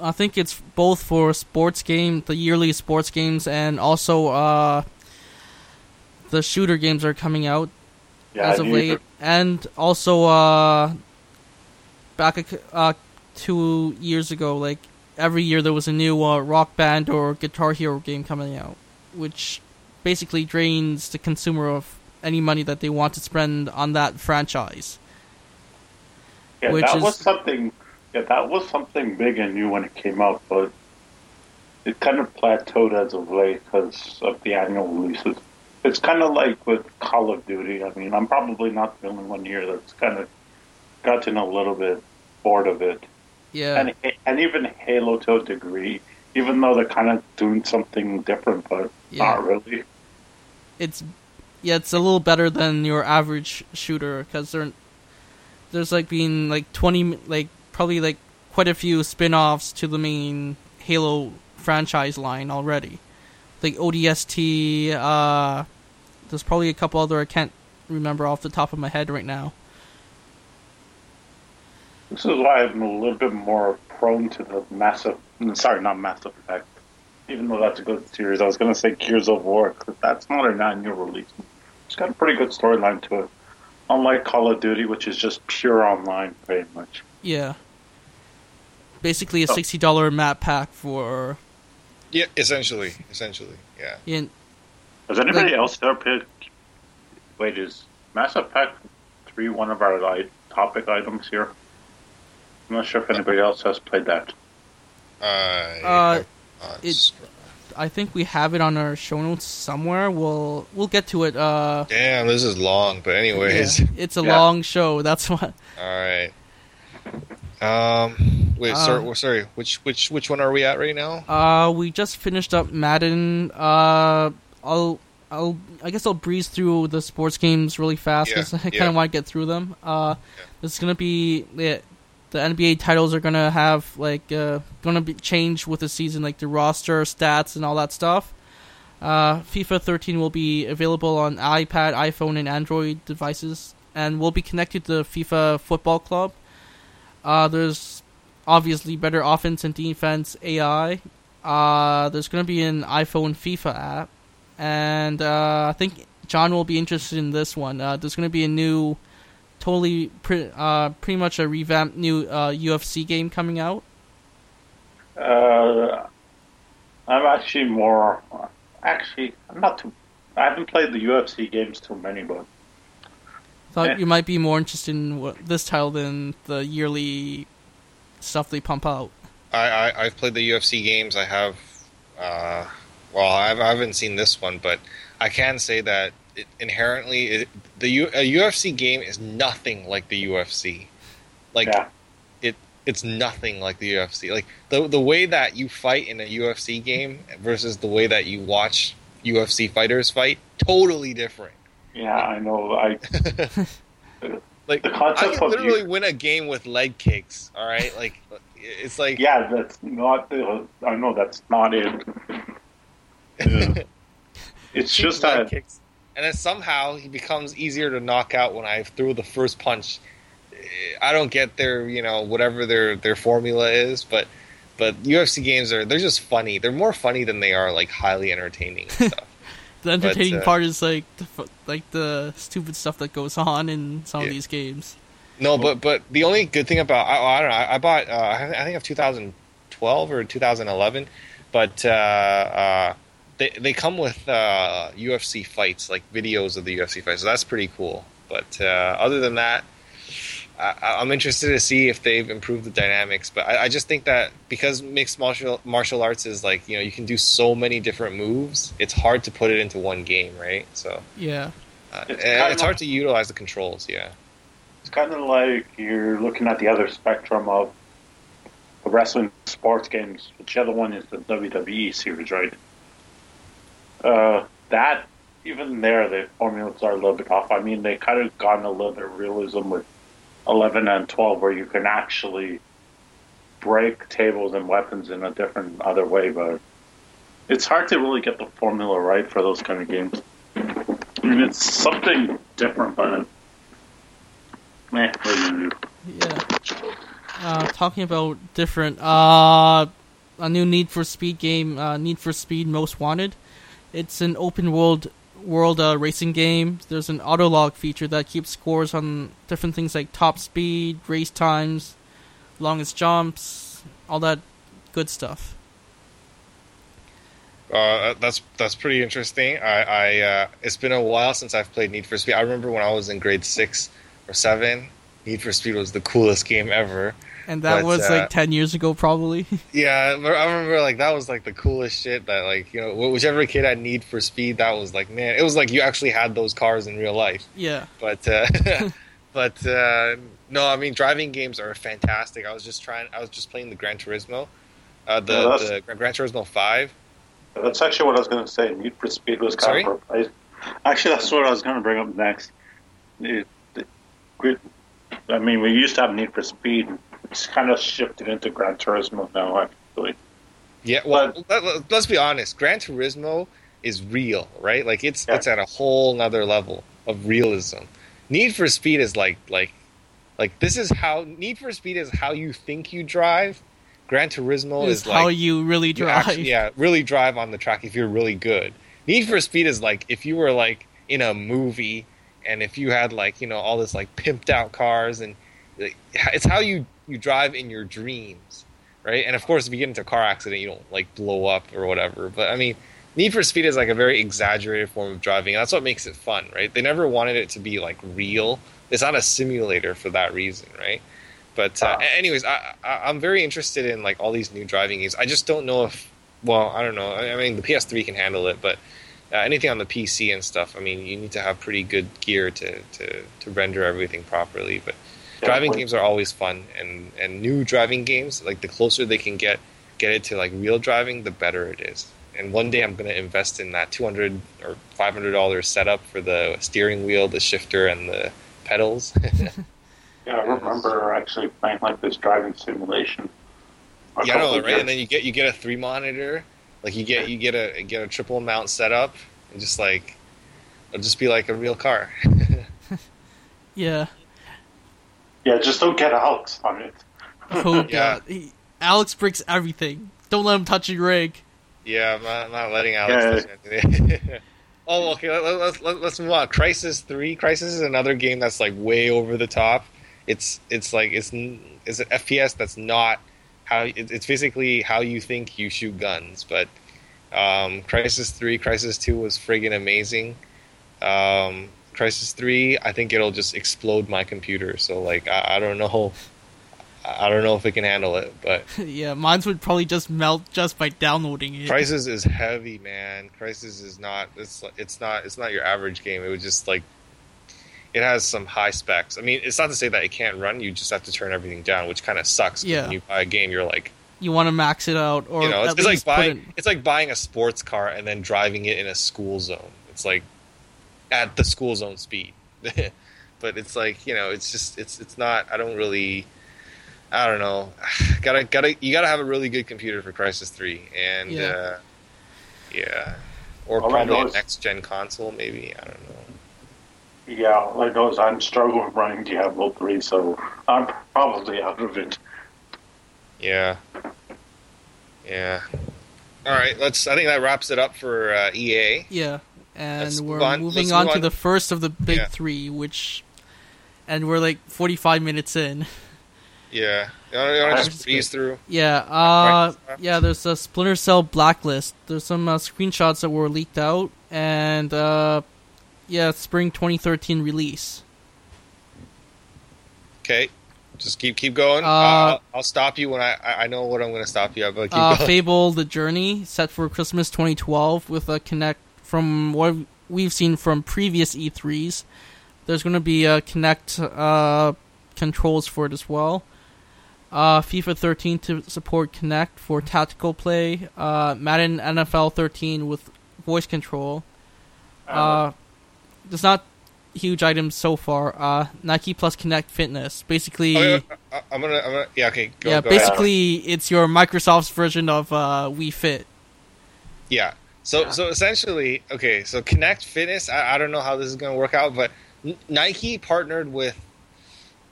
I think it's both for sports game, the yearly sports games, and also uh, the shooter games are coming out
Yeah,
as of late, and also uh, back uh, two years ago, like every year there was a new uh, Rock Band or Guitar Hero game coming out, which basically drains the consumer of any money that they want to spend on that franchise.
Yeah,
which
that
is-
was something. Yeah, that was something big and new when it came out, but it kind of plateaued as of late because of the annual releases. It's kind of like with Call of Duty. I mean, I'm probably not the only one here that's kind of gotten a little bit bored of it,
Yeah,
and and even Halo to a degree. Even though they're kind of doing something different, but
Yeah.
not really.
it's yeah, it's a little better than your average shooter because there, there's like been like twenty, like probably like quite a few spin-offs to the main Halo franchise line already. Like ODST, uh, there's probably a couple other I can't remember off the top of my head right now.
This is why I'm a little bit more prone to the massive. Sorry, not Massive Effect. Even though that's a good series, I was going to say Gears of War 'cause that's not an annual release. It's got a pretty good storyline to it. Unlike Call of Duty, which is just pure online, pretty much.
Yeah, basically a
Oh.
sixty dollar map pack for
yeah, essentially, essentially, yeah.
in
Has anybody
Like-
else ever played? Wait, is Mass Effect 3 one of our like, topic items here? I'm not sure if anybody else has played that.
I
Uh,
have not
it-
str-
I think we have it on our show notes somewhere. We'll we'll get to it. Uh,
Damn, this is long. But anyways,
yeah, it's a (laughs)
Yeah.
long show. That's what.
all right. Um, wait,
Uh,
sorry, sorry. Which which which one are we at right now?
Uh, we just finished up Madden. Uh, I'll I'll I guess I'll breeze through the sports games really fast because
Yeah,
I kind of want to get through them. Uh,
Yeah.
it's gonna be yeah, the NBA titles are gonna have like uh, gonna be changed with the season, like the roster stats and all that stuff. Uh, FIFA 13 will be available on iPad, iPhone, and Android devices, and will be connected to FIFA Football Club. Uh, there's obviously better offense and defense AI. Uh, there's to be an iPhone FIFA app, and uh, I think John will be interested in this one. Uh, there's to be a new, totally pre- uh, pretty much a revamped new uh, UFC game coming out.
Uh, I'm actually more. Actually, I'm not too. I haven't played the UFC games too many, but
Thought
Yeah.
you might be more interested in what, this title than the yearly stuff they pump out.
I, I I've played the UFC games. I have, uh, well, I've, I haven't seen this one, but I can say that it, inherently, it, the U, a UFC game is nothing like the UFC. Like
yeah,
it, it's nothing like the UFC. Like the the way that you fight in a UFC game versus the way that you watch UFC fighters fight, totally different.
yeah, I know. I (laughs)
Like
The
I
concept
can
of
literally
you-
win a game with leg kicks. All right, like it's like
yeah, that's not. The, I know that's not it. (laughs) It's just
leg
that
kicks. And then somehow he becomes easier to knock out when I throw the first punch. I don't get their, you know, whatever their their formula is, but but UFC games are they're just funny. They're more funny than they are like highly entertaining and stuff. (laughs)
The entertaining
uh,
part is like the, like the stupid stuff that goes on in some
Yeah.
of these games.
No, but but the only good thing about I, I don't know I, I bought uh, I I think of 2012 or 2011, but uh, uh, they they come with uh, UFC fights like videos of the UFC fights, so that's pretty cool. But uh, other than that, I, I'm interested to see if they've improved the dynamics. But I, I just think that because mixed martial martial arts is like you know you can do so many different moves, it's hard to put it into one game, right? So
Yeah,
uh,
It's
and
kind
it's
of-
hard to utilize the controls. Yeah.
it's kind of like you're looking at the other spectrum of the wrestling sports games. Which the other one is the WWE series, right? Uh, that even there, the formulas are a little bit off. I mean, they kind of gone a little bit of realism with eleven and twelve, where you can actually break tables and weapons in a different other way, but it's hard to really get the formula right for those kind of games. I mean, it's something different, but meh,
yeah. Uh, talking about different, uh, a new Need for Speed game, uh, Need for Speed Most Wanted. It's an open world world uh, racing game. There's an auto log feature that keeps scores on different things like top speed, race times, longest jumps, all that good stuff.
Uh, that's that's pretty interesting. I, I uh, it's been a while since I've played Need for Speed. I remember when I was in grade six or seven, Need for Speed was the coolest game ever.
And that
But,
was
uh,
like ten years ago, probably. (laughs)
Yeah, I remember like that was like the coolest shit. That like you know whichever kid had Need for Speed, that was like man, it was like you actually had those cars in real life.
yeah,
But uh, (laughs) but uh, no, I mean driving games are fantastic. I was just trying. I was just playing the Gran Turismo, uh, the,
Yeah, that's-
the Gran Turismo Five.
That's actually what I was going to say. Need for Speed was kind
Sorry?
of replaced. Actually, that's what I was going to bring up next. It, it, grid- I mean, we used to have Need for Speed. It's kind of shifted into Gran Turismo now, actually.
Yeah, well, let, let- let's be honest. Gran Turismo is real, right? Like it's
Yeah.
it's at a whole nother level of realism. Need for Speed is like like like this is how Need for Speed is how you think you drive. Gran Turismo
is
is
how
like
you really
you
drive.
actually- yeah, really drive on the track if you're really good. Need for Speed is like if you were like in a movie and if you had like you know all this like pimped out cars and like, it's how you you drive in your dreams, right? And of course, if you get into a car accident, you don't like blow up or whatever. But I mean, Need for Speed is like a very exaggerated form of driving. And that's what makes it fun, right? They never wanted it to be like real. It's not a simulator for that reason, right? But uh,
Ah.
anyways, I, I, I'm very interested in like all these new driving games. I just don't know if, well, I don't know. I I mean, the PS3 can handle it, but uh, anything on the PC and stuff, I mean, you need to have pretty good gear to, to, to render everything properly. But driving games are always fun, and, and new driving games, like the closer they can get get it to like real driving, the better it is. And one day I'm going to invest in that two hundred or five hundred dollars setup for the steering wheel, the shifter, and the pedals. (laughs)
Yeah, I remember actually playing like this driving simulation.
Yeah, right? And then you get you get a three monitor, like you get you get a get a triple mount setup, and just like it'll just be like a real car. (laughs)
Yeah.
yeah, just don't get Alex on it.
Oh
Yeah.
god. He, Alex breaks everything. Don't let him touch your rig.
yeah, I'm not, I'm not letting Alex. touch anything. (laughs) oh, okay. Let, let, let, let's move on. Crysis Three. Crysis is another game that's like way over the top. It's it's like it's it's an FPS that's not how it's basically how you think you shoot guns. But um, Crysis Three, Crysis Two was friggin' amazing. Um, Crysis Three, I think it'll just explode my computer. So like I, I don't know. I don't know if it can handle it, but (laughs)
yeah, mine would probably just melt just by downloading it.
Crysis is heavy, man. Crysis is not. It's it's not. It's not your average game. It would just like. It has some high specs. I mean, it's not to say that it can't run. You just have to turn everything down, which kind of sucks.
Yeah.
When you buy a game, you're like,
You want to max it out, or
you know, it's,
at
it's like
least put
buying.
it-
It's like buying a sports car and then driving it in a school zone. It's like at the school zone speed. (laughs) but it's like you know, it's just it's it's not. I don't really. I don't know. (sighs) gotta gotta you gotta have a really good computer for Crysis Three, and
Yeah.
uh, yeah, or
All
probably
know
a next gen console, maybe. I don't know.
Yeah, all I know is I'm struggling running Diablo 3, so I'm probably out of it.
Yeah, yeah. All right, let's. I think that wraps it up for uh, EA.
Yeah, and
Let's
we're
move on-
moving
let's
on to the first of the big
Yeah.
three, which, and we're like forty-five minutes in. (laughs)
Yeah, you want to just breeze through?
Yeah, uh, yeah. There's a Splinter Cell blacklist. There's some uh, screenshots that were leaked out, and uh, yeah, spring 2013 release.
Okay, just keep keep going.
Uh,
I'll, I'll stop you when I I I know what I'm going to stop you at, but keep
Uh,
going.
Fable: The Journey set for Christmas 2012 with a Kinect. From what we've seen from previous E3s, there's going to be a Kinect uh, controls for it as well. Uh, FIFA 13 to support Kinect for tactical play. Uh, Madden NFL 13 with voice control. Uh, there's not huge items so far. Uh, Nike Plus Kinect Fitness, basically.
Oh, I- I'm gonna I'm gonna yeah okay go,
yeah,
go ahead.
basically, it's your Microsoft's version of uh, Wii Fit.
Yeah. So so essentially, okay. So Kinect Fitness. I, I don't know how this is going to work out, but N- Nike partnered with.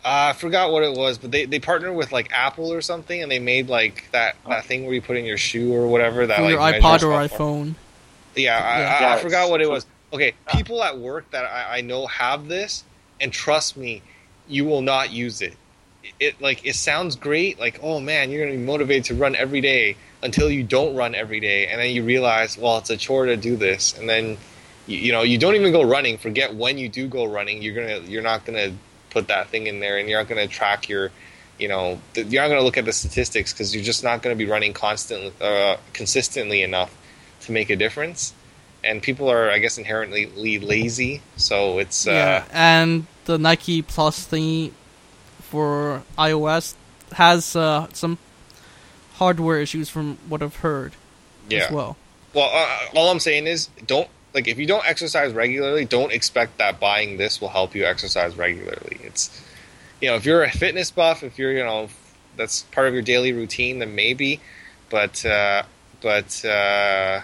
Uh, I forgot what it was, but they, they partnered with like Apple or something, and they made like that, that thing where you put in your shoe or whatever that
for
like
your iPod or
how far-
iPhone.
Yeah, I,
Yeah.
I,
Yeah,
I forgot what it
it's a-
was. Okay, people at work that I, I know have this, and trust me, you will not use it. It like it sounds great, like oh man, you're gonna be motivated to run every day until you don't run every day, and then you realize, well, it's a chore to do this, and then you, you know you don't even go running. Forget when you do go running, you're gonna you're not gonna put that thing in there, and you're not gonna track your you know you're not going to look at the statistics because you're just not going to be running constantly uh, consistently enough to make a difference and people are i guess inherently lazy so it's uh,
yeah, and the Nike Plus thingy for iOS has uh, some hardware issues from what I've heard
yeah
as well.
well uh, all i'm saying is don't like if you don't exercise regularly don't expect that buying this will help you exercise regularly it's you know if you're a fitness buff if you're you know that's part of your daily routine then maybe but uh but uh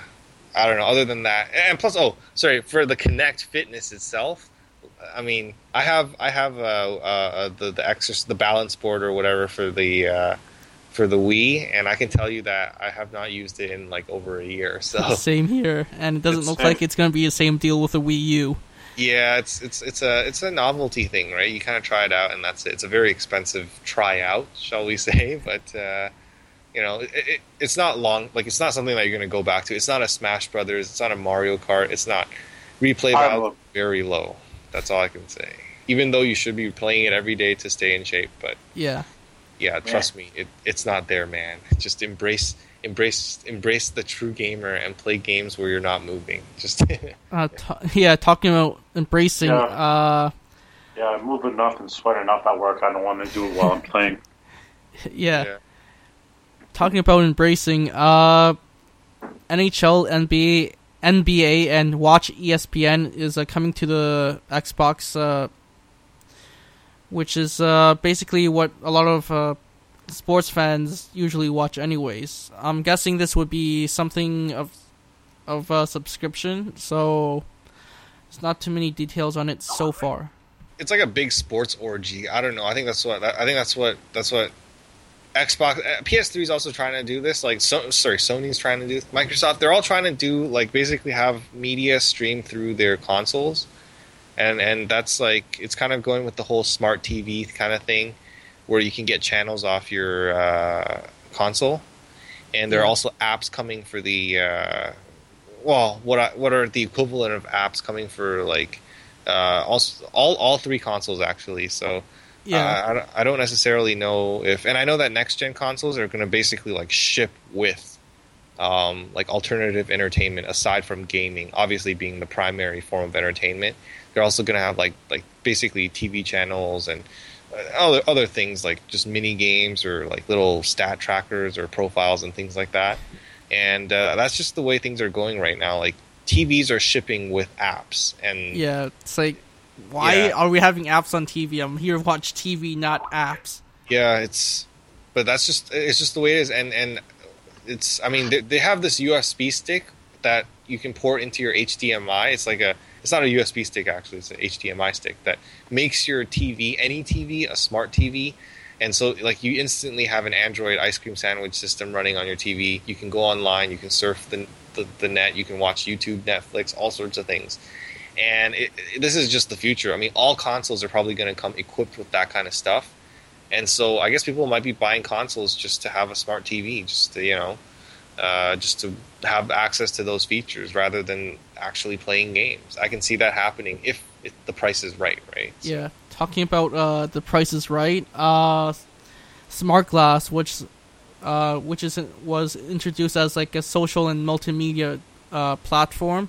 i don't know other than that and plus oh sorry for the Kinect fitness itself i mean i have i have uh, uh the the exercise the balance board or whatever for the uh for the Wii, and I can tell you that I have not used it in like over a year. (laughs) So
Same here, and it doesn't
It's-
look like it's going to be the same deal with the Wii U.
Yeah, it's it's it's a it's a novelty thing, right? You kind of try it out, and that's it. It's a very expensive tryout, shall we (laughs) say? But uh, you know, it, it, it's not long. Like it's not something that you're going to go back to. It's not a Smash Brothers. It's not a Mario Kart. It's not replay value
love-
very low. That's all I can say. Even though you should be playing it every day to stay in shape, but
Yeah,
yeah, trust me, it, it's not there, man. Just embrace embrace embrace the true gamer and play games where you're not moving. (laughs) Just
uh, t- yeah. Talking about embracing,
Yeah.
uh,
Yeah, I move enough and sweat enough at work. I don't want to do it while I'm playing. (laughs)
yeah. Talking about embracing, uh, NHL, NBA, NBA, and Watch ESPN is uh, coming to the Xbox uh, which is uh, basically what a lot of uh, sports fans usually watch, anyways. I'm guessing this would be something of of a subscription, so it's not too many details on it so far.
It's like a big sports orgy. I don't know. I think that's what I think that's what that's what Xbox uh, PS3 is also trying to do this. Like, so, sorry, Sony's trying to do Microsoft. They're all trying to do like basically have media stream through their consoles, and and that's like it's kind of going with the whole smart TV kind of thing, where you can get channels off your uh, console, and there are also apps coming for the uh, well, what I, what are the equivalent of apps coming for like uh, all all all three consoles actually. So
Yeah.
uh, I, don't- I don't necessarily know if, and I know that next gen consoles are going to basically like ship with um, like alternative entertainment aside from gaming, obviously being the primary form of entertainment. They're also going to have like like basically TV channels and uh, other other things like just mini games or like little stat trackers or profiles and things like that. And uh, that's just the way things are going right now. Like TVs are shipping with apps, and
Yeah, it's like, why
Yeah.
are we having apps on TV? I'm here to watch TV, not apps.
Yeah, it's, but that's just it's just the way it is, and and it's I mean they, they have this USB stick that you can port into your HDMI. It's like a it's not a USB stick actually, it's an HDMI stick that makes your TV any TV a smart TV. And so, like, you instantly have an Android ice cream sandwich system running on your TV. You can go online, you can surf the, the, the net, you can watch YouTube, Netflix, all sorts of things and it, it- this is just the future. I mean, all consoles are probably going to come equipped with that kind of stuff, and so I guess people might be buying consoles just to have a smart TV, just to you know, uh, just to have access to those features rather than actually playing games. I can see that happening if, if the price is right, right? So-
Yeah, talking about uh, the Price is Right, uh, Smart Glass, which uh, which is was introduced as like a social and multimedia uh, platform,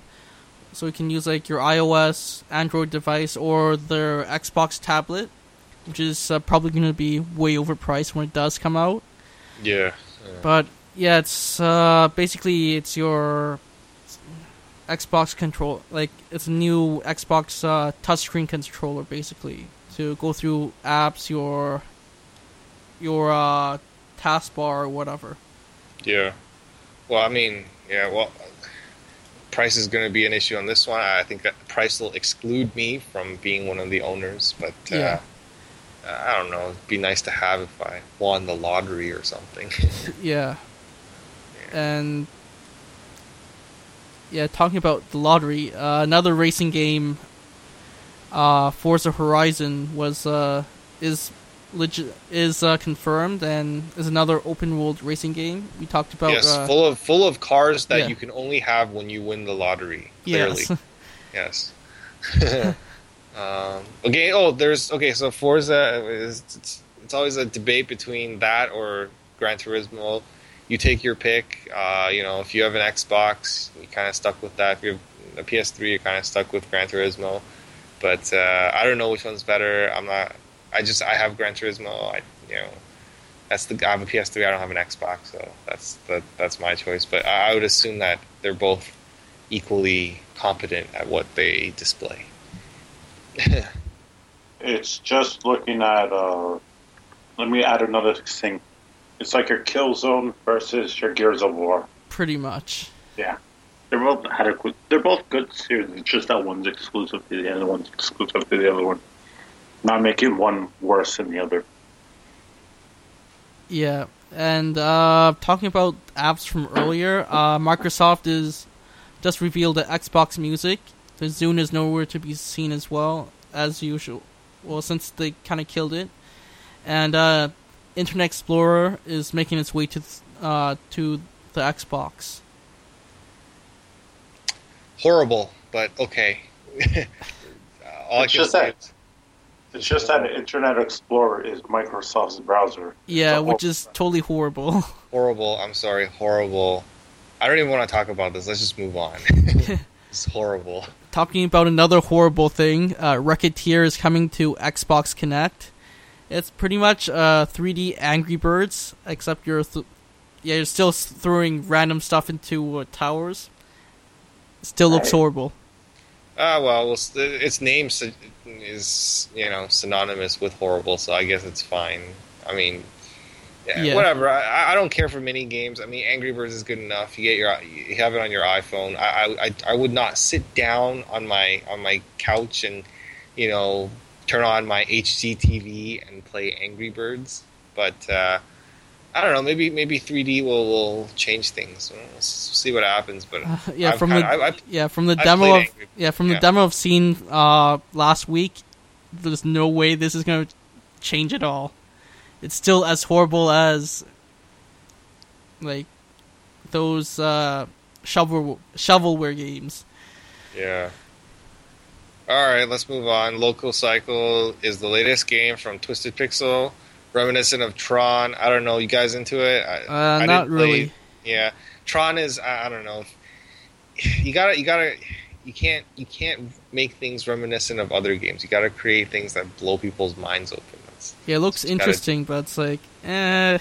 so you can use like your iOS, Android device, or their Xbox tablet, which is uh, probably going to be way overpriced when it does come out.
yeah.
But yeah, it's uh, basically it's your Xbox control. Like it's a new Xbox uh, touchscreen controller, basically to go through apps, your your uh, taskbar or whatever.
Yeah. Well, I mean, yeah. Well, price is going to be an issue on this one. I think that price will exclude me from being one of the owners, but uh,
Yeah.
I don't know. It'd be nice to have if I won the lottery or something. (laughs)
Yeah, and yeah, talking about the lottery, uh, another racing game, uh, Forza Horizon was uh, is legit is uh, confirmed and is another open world racing game. We talked about
yes,
uh,
full of full of cars that
yeah.
you can only have when you win the lottery. Clearly,
yes, (laughs)
yes. (laughs) um, okay. Oh, there's okay. So Forza is it's, it's always a debate between that or Gran Turismo. You take your pick. Uh, you know, if you have an Xbox, you kind of stuck with that. If you have a PS3, you're kind of stuck with Gran Turismo. But uh, I don't know which one's better. I'm not. I just I have Gran Turismo. I you know. That's the I have a PS3. I don't have an Xbox, so that's that, that's my choice. But I, I would assume that they're both equally competent at what they display. (laughs)
It's just looking at. Uh, let me add another thing. It's like your Killzone versus your Gears of War.
pretty much.
Yeah, they're both adequate. They're both good series. It's just that one's exclusive to the other one's exclusive to the other one. Not making one worse than the other.
Yeah, and uh, talking about apps from earlier, uh, Microsoft is just revealed that Xbox Music, the Zune is nowhere to be seen as well as usual. Well, since they kind of killed it, and uh, Internet Explorer is making its way to th- uh, to the Xbox.
Horrible, but okay. (laughs) All I
It's
can
just
say
that-
is,
It's just that Internet Explorer is Microsoft's browser.
Yeah, which is totally horrible. (laughs)
horrible. I'm sorry, horrible. I don't even want to talk about this. Let's just move on. (laughs) it's horrible.
talking about another horrible thing, uh, Wreckateer is coming to Xbox Kinect. It's pretty much uh, 3D Angry Birds, except you're th- yeah you're still throwing random stuff into uh, towers. Still looks
Right.
horrible.
Ah, well, it's- its name is you know synonymous with horrible, so I guess it's fine. I mean, yeah,
Yeah.
whatever. I, I don't care for mini games. I mean, Angry Birds is good enough. You get your you have it on your iPhone. I, I I I would not sit down on my on my couch and you know turn on my HDTV and play Angry Birds, but. uh I don't know. Maybe maybe 3D will, will change things. We'll see what happens. But
Uh, yeah, from
kinda-
the
I- I-
yeah from the demo of yeah from the
yeah.
demo I've seen uh, last week. There's no way this is gonna change at all. It's still as horrible as like those uh, shovel shovelware games.
Yeah. All right, let's move on. LocoCycle is the latest game from Twisted Pixel, reminiscent of Tron. I don't know, you guys into it? I,
Uh,
I
not really.
Yeah, Tron is. I, I don't know. You gotta, you gotta, you can't, you can't make things reminiscent of other games. You gotta create things that blow people's minds open. That's,
Yeah, it looks
Just gotta-
interesting, but it's like eh.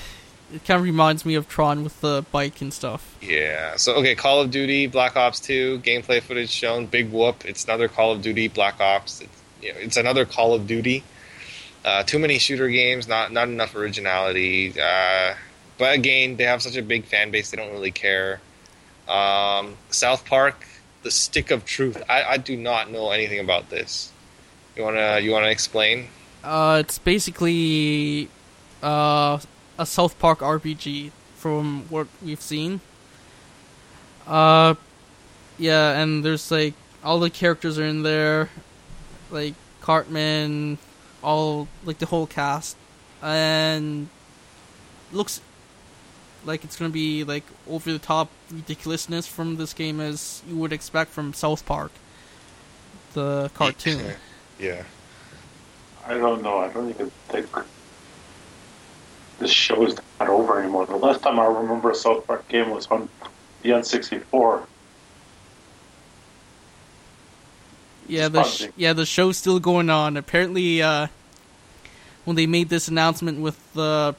It kind of reminds me of Tron with the bike and stuff.
Yeah. So okay, Call of Duty Black Ops Two gameplay footage shown. Big whoop! It's another Call of Duty Black Ops. It's, you know, it's another Call of Duty. Uh, too many shooter games, not not enough originality. Uh, but again, they have such a big fan base, they don't really care. Um, South Park, The Stick of Truth. I, I do not know anything about this. You wanna you wanna explain?
Uh, it's basically uh, a South Park RPG from what we've seen. Uh, yeah, and there's like all the characters are in there, like Cartman, all like the whole cast, and looks like it's gonna be like over the top ridiculousness from this game as you would expect from South Park, the cartoon.
Yeah. (laughs)
I don't know. I don't even think this show is not over anymore. The last time I remember a South Park game was on the N64.
Yeah, the sh- yeah the show's still going on. Apparently, uh, when they made this announcement with the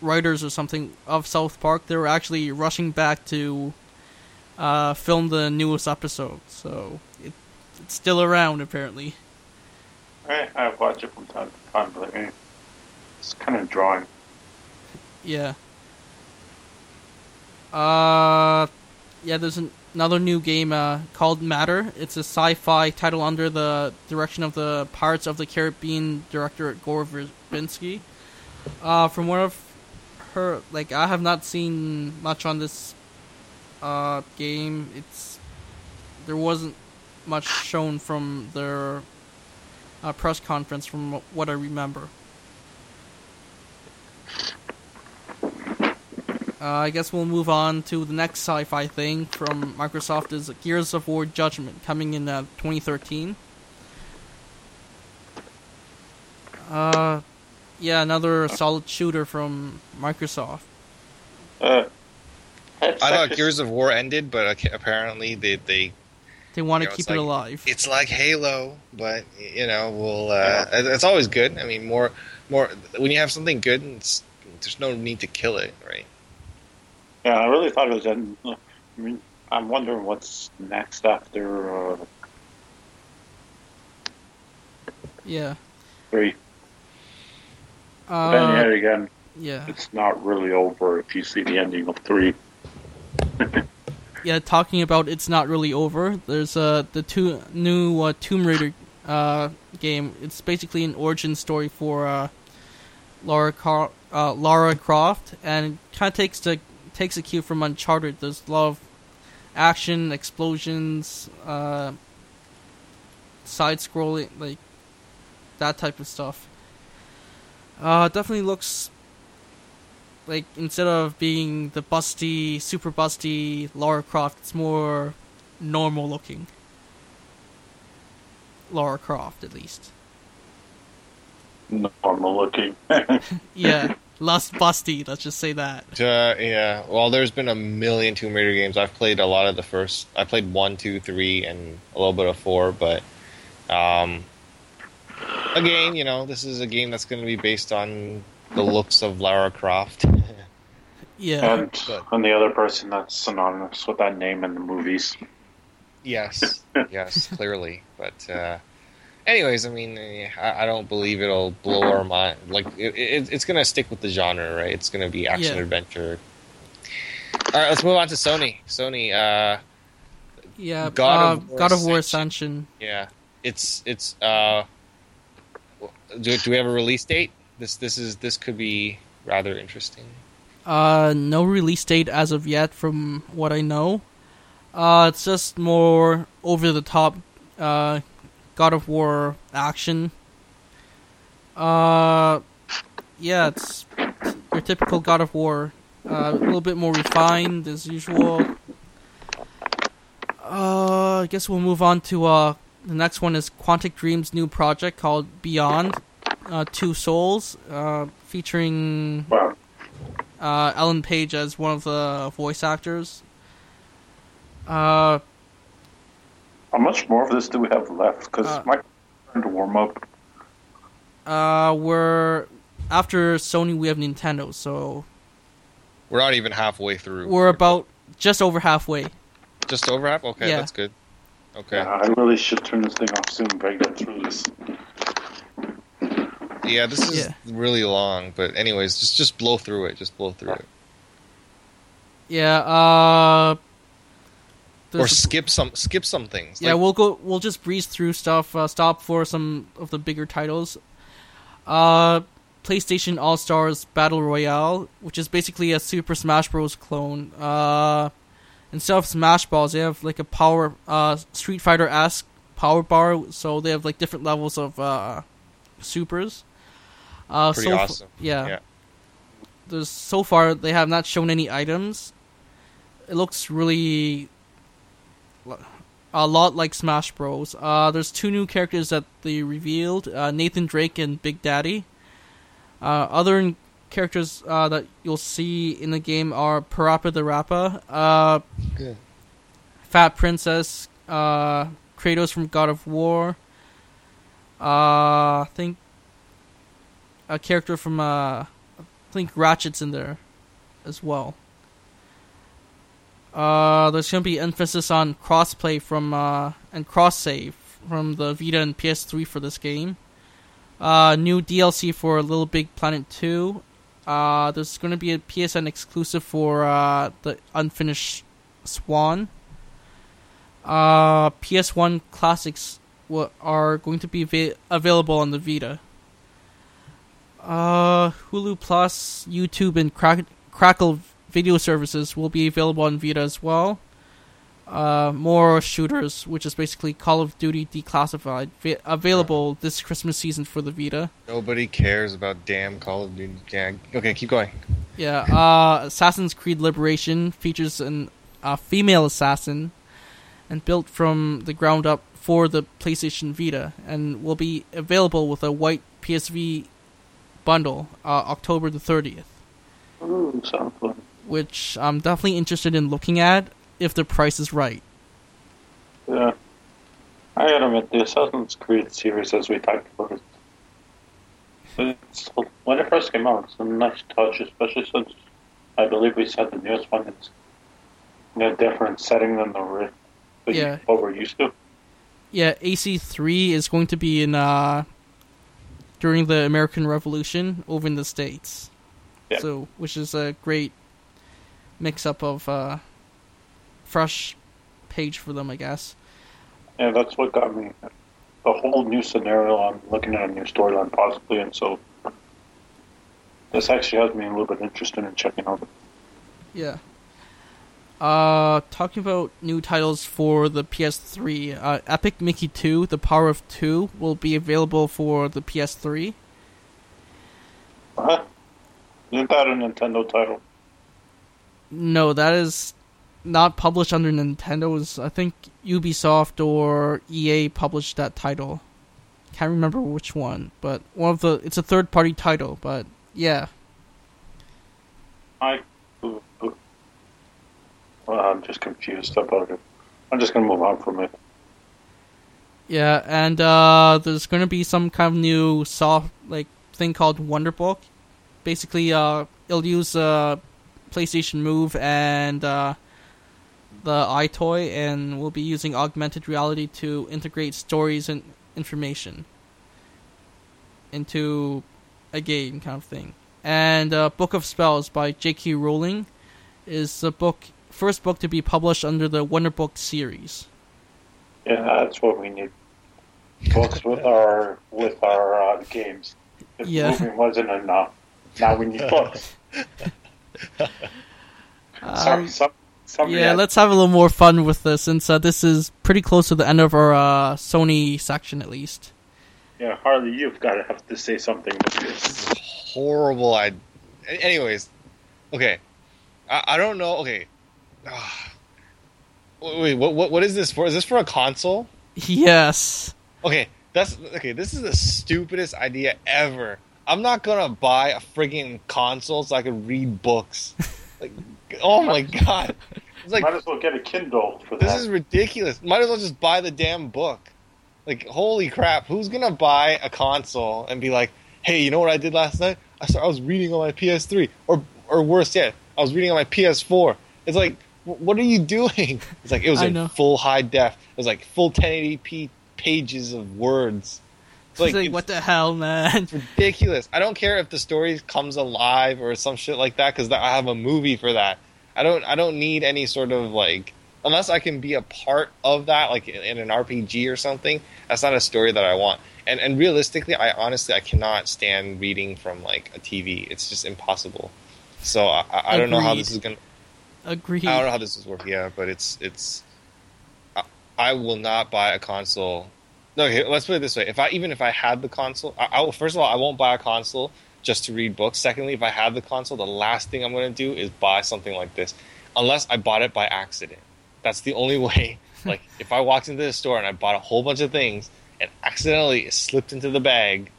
writers or something of South Park, they were actually rushing back to uh, film the newest episode. So it, it's still around apparently.
I, I watch it from time to time, but eh, it's kind of drawing.
Yeah. Uh, yeah. There's an, another new game uh, called Matter. It's a sci-fi title under the direction of the Pirates of the Caribbean director Gore Verbinski. Uh, from what I've heard, like I have not seen much on this uh, game. It's there wasn't much shown from their uh, press conference, from what I remember. Uh, I guess we'll move on to the next sci-fi thing from Microsoft is Gears of War Judgment coming in uh, 2013. Uh, yeah, another solid shooter from Microsoft.
Uh,
I thought (laughs) Gears of War ended, but apparently they they
They want to
You know,
keep it
like-
alive.
it's like Halo, but you know, we'll. Uh, It's always good. I mean, more, more when you have something good, it's, there's no need to kill it, right?
Yeah, I really thought it was. In, I mean, I'm wondering what's next after uh,
Yeah.
three. Then
Uh,
yet again,
yeah.
it's not really over if you see the ending of three. (laughs)
yeah, talking about it's not really over. There's uh the two new uh, Tomb Raider uh game. It's basically an origin story for uh Laura Car- uh, Lara Croft, and kind of takes the takes a cue from Uncharted. There's a lot of action, explosions, uh, side scrolling, like that type of stuff. Uh, definitely looks like instead of being the busty, super busty Lara Croft, it's more normal looking. Lara Croft, at least.
Normal looking. (laughs)
Yeah, less busty. Let's just say that.
Uh, yeah. Well, there's been a million Tomb Raider games. I've played a lot of the first. I played one, two, three, and a little bit of four. But um, again, you know, this is a game that's going to be based on the looks of Lara Croft. (laughs)
Yeah,
and and the other person that's synonymous with that name in the movies.
Yes, (laughs) yes, clearly. But uh, anyways, I mean, eh, I, I don't believe it'll blow our mind. Like it, it, it's gonna stick with the genre, right? It's gonna be action
Yeah.
adventure. All right, let's move on to Sony. Sony, uh,
Yeah,
God
God,
of War
God of War
Ascension.
Ascension.
yeah, it's it's. Uh, do, do we have a release date? This this is this could be rather interesting.
Uh, no release date as of yet, from what I know. Uh, it's just more over the top, uh, God of War action. Uh, yeah, it's your typical God of War. Uh, a little bit more refined as usual. Uh, I guess we'll move on to uh the next one is Quantic Dream's new project called Beyond, uh, Two Souls, uh, featuring uh, Ellen Page as one of the voice actors. Uh,
How much more of this do we have left? Because
Uh,
my trying to warm up.
uh, we're after Sony, we have Nintendo, so
We're not even halfway through.
we're about just over halfway.
just over half. Okay,
Yeah.
that's good. Okay.
Yeah, I really should turn this thing off soon if I get through this.
Yeah, this is
Yeah.
really long, but anyways, just just blow through it. Just blow through it,
Yeah. Uh,
or skip some skip some things.
yeah,
Like,
we'll go. We'll just breeze through stuff. Uh, stop for some of the bigger titles. Uh, PlayStation All Stars Battle Royale, which is basically a Super Smash Bros. clone. Uh, instead of Smash Balls, they have like a power uh Street Fighter esque power bar. So they have like different levels of uh supers. Uh,
Pretty
so f-
awesome.
yeah.
Yeah.
There's so far they have not shown any items. It looks really a lot like Smash Bros. Uh, there's two new characters that they revealed: uh, Nathan Drake and Big Daddy. Uh, other characters uh, that you'll see in the game are PaRappa the Rapper, uh,
Good.
Fat Princess, uh, Kratos from God of War. Uh, I think a character from uh, I think Ratchet's in there as well. Uh, there's gonna be emphasis on crossplay from uh, and cross save from the Vita and PS3 for this game. Uh, new DLC for LittleBigPlanet 2. Uh, there's gonna be a PSN exclusive for uh, the unfinished Swan. Uh, PS1 classics wa- are going to be va- available on the Vita. Uh, Hulu Plus, YouTube, and Crack- Crackle video services will be available on Vita as well. Uh, more shooters, which is basically Call of Duty Declassified, va- available this Christmas season for the Vita.
Nobody cares about damn Call of Duty. Yeah. Okay, keep going.
Yeah, uh, Assassin's Creed Liberation features an a female assassin, and built from the ground up for the PlayStation Vita, and will be available with a white PSV bundle uh, October the thirtieth.
Ooh, sounds fun.
Which I'm definitely interested in looking at if the price is right.
Yeah. I gotta admit, the Assassin's Creed series, as we talked about it, it's, when it first came out, it's a nice touch, especially since I believe we said the newest one is in a different setting than the the-
Yeah.
what we're used to.
Yeah, AC3 is going to be in uh during the American Revolution over in the states.
Yeah.
So, which is a great mix up of uh fresh page for them, I guess.
Yeah, that's what got me. A whole new scenario I'm looking at a new storyline, possibly, and so this actually has me a little bit interested in checking out.
Yeah. Uh, talking about new titles for the PS3, uh, Epic Mickey 2, The Power of Two, will be available for the PS3.
Huh? Isn't that a Nintendo title?
No, that is not published under Nintendo's. I think Ubisoft or EA published that title. Can't remember which one, but one of the. It's a third party title, but yeah.
I. Well, I'm just confused about it. I'm just gonna move on from it.
Yeah, and uh, there's going to be some kind of new soft like thing called Wonderbook. Basically, uh, it'll use uh, PlayStation Move and uh, the EyeToy, and we'll be using augmented reality to integrate stories and information into a game kind of thing. And uh, Book of Spells by J.K. Rowling is the book first book to be published under the Wonderbook series.
Yeah, that's what we need. Books with our with our uh, games. If
Yeah.
moving wasn't enough, now we need books. (laughs) (laughs) Some,
Um,
some, somebody
yeah,
had-
let's have a little more fun with this since uh, this is pretty close to the end of our uh, Sony section at least.
yeah, Harley, you've got to have to say something with this.
horrible. I. Anyways, okay. I, I don't know. Okay. Ah. Wait, wait, what, what what is this for? Is this for a console?
Yes.
Okay, that's okay. This is the stupidest idea ever. I'm not gonna buy a friggin' console so I can read books. Like, oh my (laughs) god! It's like
Might as well get a Kindle for
this is ridiculous. Might as well just buy the damn book. Like, holy crap! Who's gonna buy a console and be like, "Hey, you know what I did last night? I saw I was reading on my PS3, or or worse yet, I was reading on my PS4." It's like, what are you doing? (laughs) It's like it was
I
in
know.
full high def. It was like full 1080p pages of words. It's like,
like,
it's
what the hell, man?
It's ridiculous. I don't care if the story comes alive or some shit like that because I have a movie for that. I don't. I don't need any sort of like unless I can be a part of that, like in, an RPG or something. That's not a story that I want. And and realistically, I honestly I cannot stand reading from like a TV. It's just impossible. So I, I I don't know how this is gonna.
Agreed.
I don't know how this is working. Yeah, but it's it's. I, I will not buy a console. No, okay, let's put it this way: if I even if I had the console, I, I will, first of all, I won't buy a console just to read books. Secondly, if I have the console, the last thing I'm going to do is buy something like this, unless I bought it by accident. That's the only (laughs) way. Like if I walked into the store and I bought a whole bunch of things and accidentally it slipped into the bag,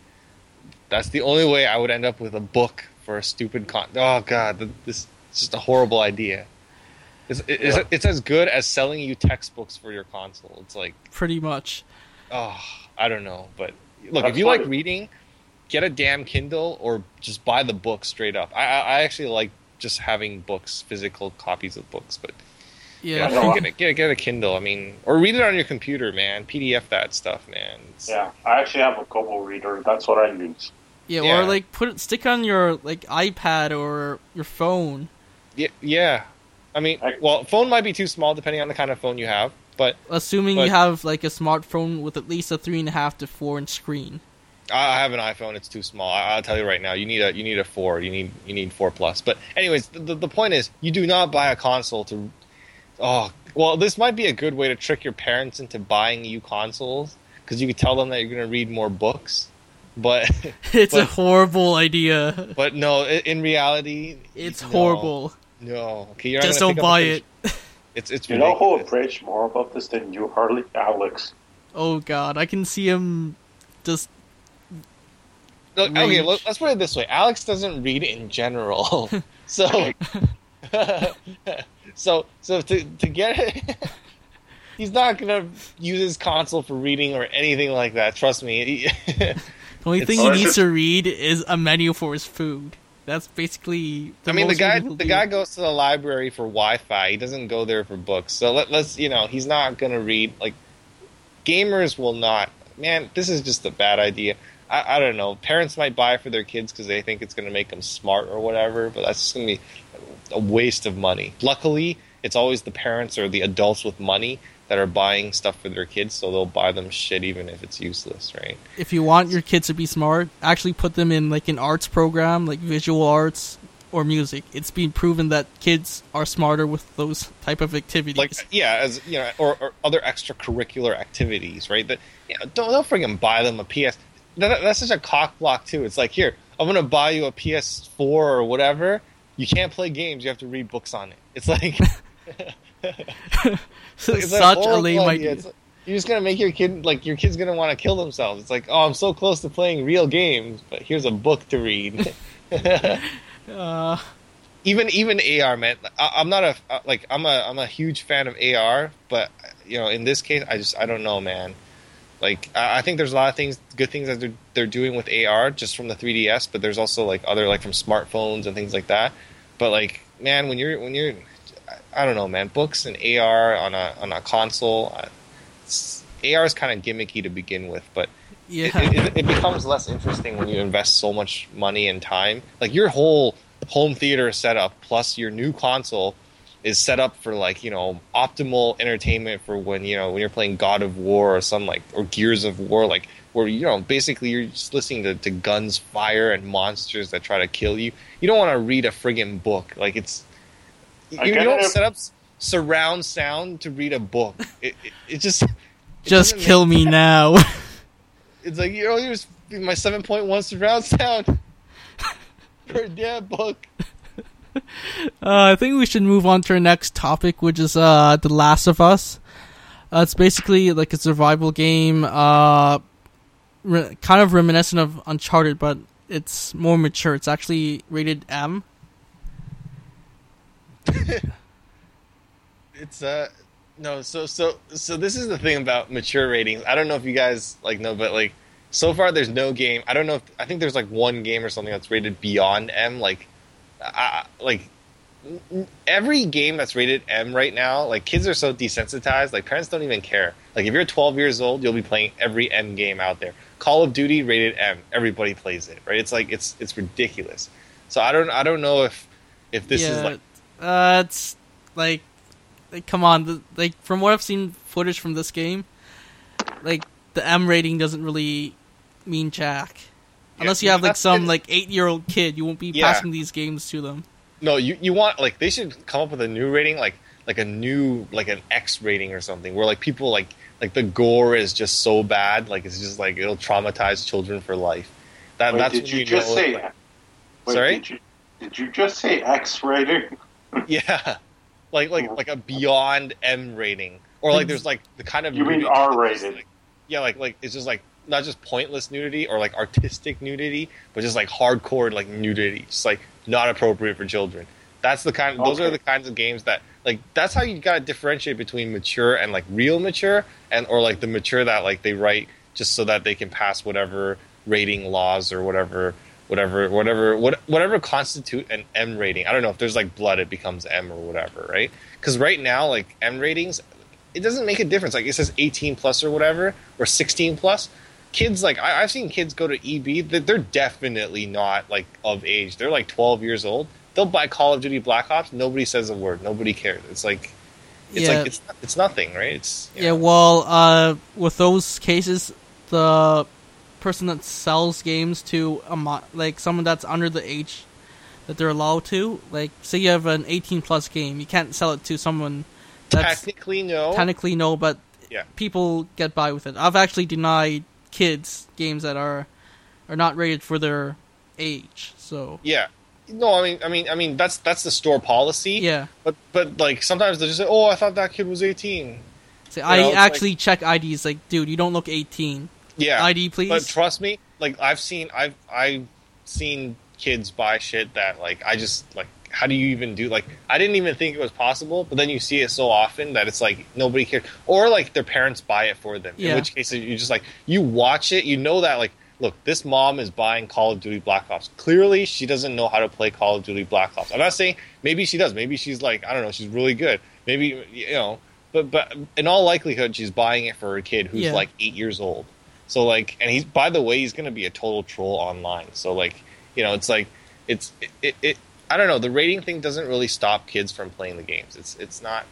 that's the only way I would end up with a book for a stupid con. Oh god, this is just a horrible idea. It's, it's,
Yeah.
it's as good as selling you textbooks for your console. It's like,
Pretty much.
Oh, I don't know, but look,
That's
if you
why-
like reading, get a damn Kindle or just buy the book straight up. I, I, I actually like just having books, physical copies of books, but
Yeah.
Yeah, no,
get, a, get, a, get a Kindle. I mean, or read it on your computer, man. PDF that stuff, man. It's-
Yeah, I actually have a Kobo reader. That's what I use.
Yeah,
Yeah.
or like put it, stick on your like iPad or your phone.
Yeah, yeah. I mean, well, phone might be too small depending on the kind of phone you have, but
Assuming
But-
you have like a smartphone with at least a three and a half to four inch screen.
I have an iPhone. It's too small. I, I'll tell you right now. You need a you need a four. You need you need four plus. But anyways, the, the, point is, you do not buy a console to. Oh well, this might be a good way to trick your parents into buying you consoles because you could tell them that you're going to read more books. But (laughs)
It's a horrible idea.
but no, in reality,
It's
no,
horrible.
No, okay, you're
Just don't buy it. (laughs)
page- It's it's
You know who will more about this than you, Harley? Alex.
Oh god, I can see him just
Look, okay,
Rage.
let- let's put it this way: Alex doesn't read in general, (laughs) so (laughs) so so to to get it, (laughs) he's not gonna use his console for reading or anything like that. Trust me.
the only
It's-
thing he needs
just-
to read is a menu for his food. That's basically. The
I mean, the guy the
do.
guy goes to the library for Wi-Fi. He doesn't go there for books. So let, let's you know he's not gonna read. Like gamers will not. Man, this is just a bad idea. I, I don't know. Parents might buy for their kids because they think it's going to make them smart or whatever, but that's just going to be a waste of money. Luckily, it's always the parents or the adults with money that are buying stuff for their kids, so they'll buy them shit even if it's useless, right?
If you want your kids to be smart, actually put them in like an arts program, like visual arts or music. It's been proven that kids are smarter with those type of activities.
Like yeah, as you know, or, or other extracurricular activities, right? That you know, don't don't friggin' buy them a PS. That, that's such a cock block too. It's like here, I'm gonna buy you a PS4 or whatever. You can't play games. You have to read books on it. It's like (laughs) (laughs)
such a lame idea.
Like- you're just gonna make your kid like your kid's gonna want to kill themselves. It's like, oh, I'm so close to playing real games, but here's a book to read. (laughs)
Uh,
even even AR, man. I, I'm not a uh, like I'm a I'm a huge fan of AR, but you know, in this case, I just I don't know, man. Like I, I think there's a lot of things, good things that they're they're doing with AR just from the 3ds, but there's also like other like from smartphones and things like that. But like, man, when you're when you're I, don't know, man. Books and AR on a on a console. Uh, AR is kind of gimmicky to begin with, but
Yeah.
it, it, it becomes less interesting when you invest so much money and time. Like your whole home theater setup plus your new console is set up for like you know optimal entertainment for when you know when you're playing God of War or some like or Gears of War like where you know basically you're just listening to, to guns fire and monsters that try to kill you. You don't want to read a friggin' book like it's you,
I
you don't
it.
set up surround sound to read a book. It, it, it just it (laughs)
Just kill me now. (laughs) (laughs)
it's like you know, here's my seven point one surround sound for a damn book.
Uh, I think we should move on to our next topic, which is uh, The Last of Us. Uh, it's basically like a survival game, uh, re- kind of reminiscent of Uncharted, but it's more mature. It's actually rated M. (laughs)
It's uh no, so so so this is the thing about mature ratings. I don't know if you guys like know, but like so far there's no game. I don't know if I think there's like one game or something that's rated beyond M. Like, uh, like every game that's rated M right now, like kids are so desensitized. Like parents don't even care. Like if you're 12 years old, you'll be playing every M game out there. Call of Duty rated M. Everybody plays it, right? It's like it's it's ridiculous. So I don't I don't know if if this
yeah,
is like
uh, it's like, like, come on, the, like from what I've seen footage from this game, like the M rating doesn't really mean jack. Unless you have like some like eight year old kid, you won't be
Yeah.
passing these games to them.
No, you you want like they should come up with a new rating, like like a new like an X rating or something, where like people like like the gore is just so bad, like it's just like it'll traumatize children for life. That
Wait,
that's
did
when
you
you
just
know,
say?
like-
Wait,
Sorry?
Did you, did you just say X rating? (laughs) (laughs)
yeah, like like like a beyond M rating, or like there's like the kind of
You mean R rated?
like- yeah, like like it's just like not just pointless nudity or like artistic nudity, but just like hardcore like nudity, just like not appropriate for children. That's the kind. Those are the kinds of games that like. That's how you gotta differentiate between mature and like real mature, and or like the mature that like they write just so that they can pass whatever rating laws or whatever, whatever, whatever, what, whatever constitute an M rating. I don't know if there's like blood, it becomes M or whatever, right? Because right now, like M ratings, it doesn't make a difference. Like it says 18 plus or whatever, or 16 plus. Kids like I, I've seen kids go to EB. They're, they're definitely not like of age. They're like 12 years old. They'll buy Call of Duty Black Ops. Nobody says a word. Nobody cares. It's like it's
Yeah.
like it's it's nothing, right? It's you
Yeah, well, uh, with those cases, the person that sells games to a mo- like someone that's under the age that they're allowed to, like, say you have an 18 plus game, you can't sell it to someone that's
technically no.
technically no, but
Yeah.
people get by with it. I've actually denied kids games that are are not rated for their age. So
Yeah. No, I mean, I mean, I mean, that's that's the store policy.
yeah,
But but like sometimes they just say, "Oh, I thought that kid was 18."
See,
know,
I
it's
actually check IDs. Like, dude, you don't look 18.
Yeah.
ID, please.
But trust me, like I've seen I've I've seen kids buy shit that like I just like how do you even do like I didn't even think it was possible, but then you see it so often that it's like nobody cares or like their parents buy it for them.
Yeah.
In which case you just like you watch it, you know that like look, this mom is buying Call of Duty Black Ops. Clearly she doesn't know how to play Call of Duty Black Ops. I'm not saying maybe she does. Maybe she's like I don't know, she's really good. Maybe you know, but but in all likelihood she's buying it for her kid who's
Yeah.
like 8 years old. So like, and he's by the way, he's going to be a total troll online. So like, you know, it's like, it's it, it, it. I don't know. The rating thing doesn't really stop kids from playing the games. It's it's not.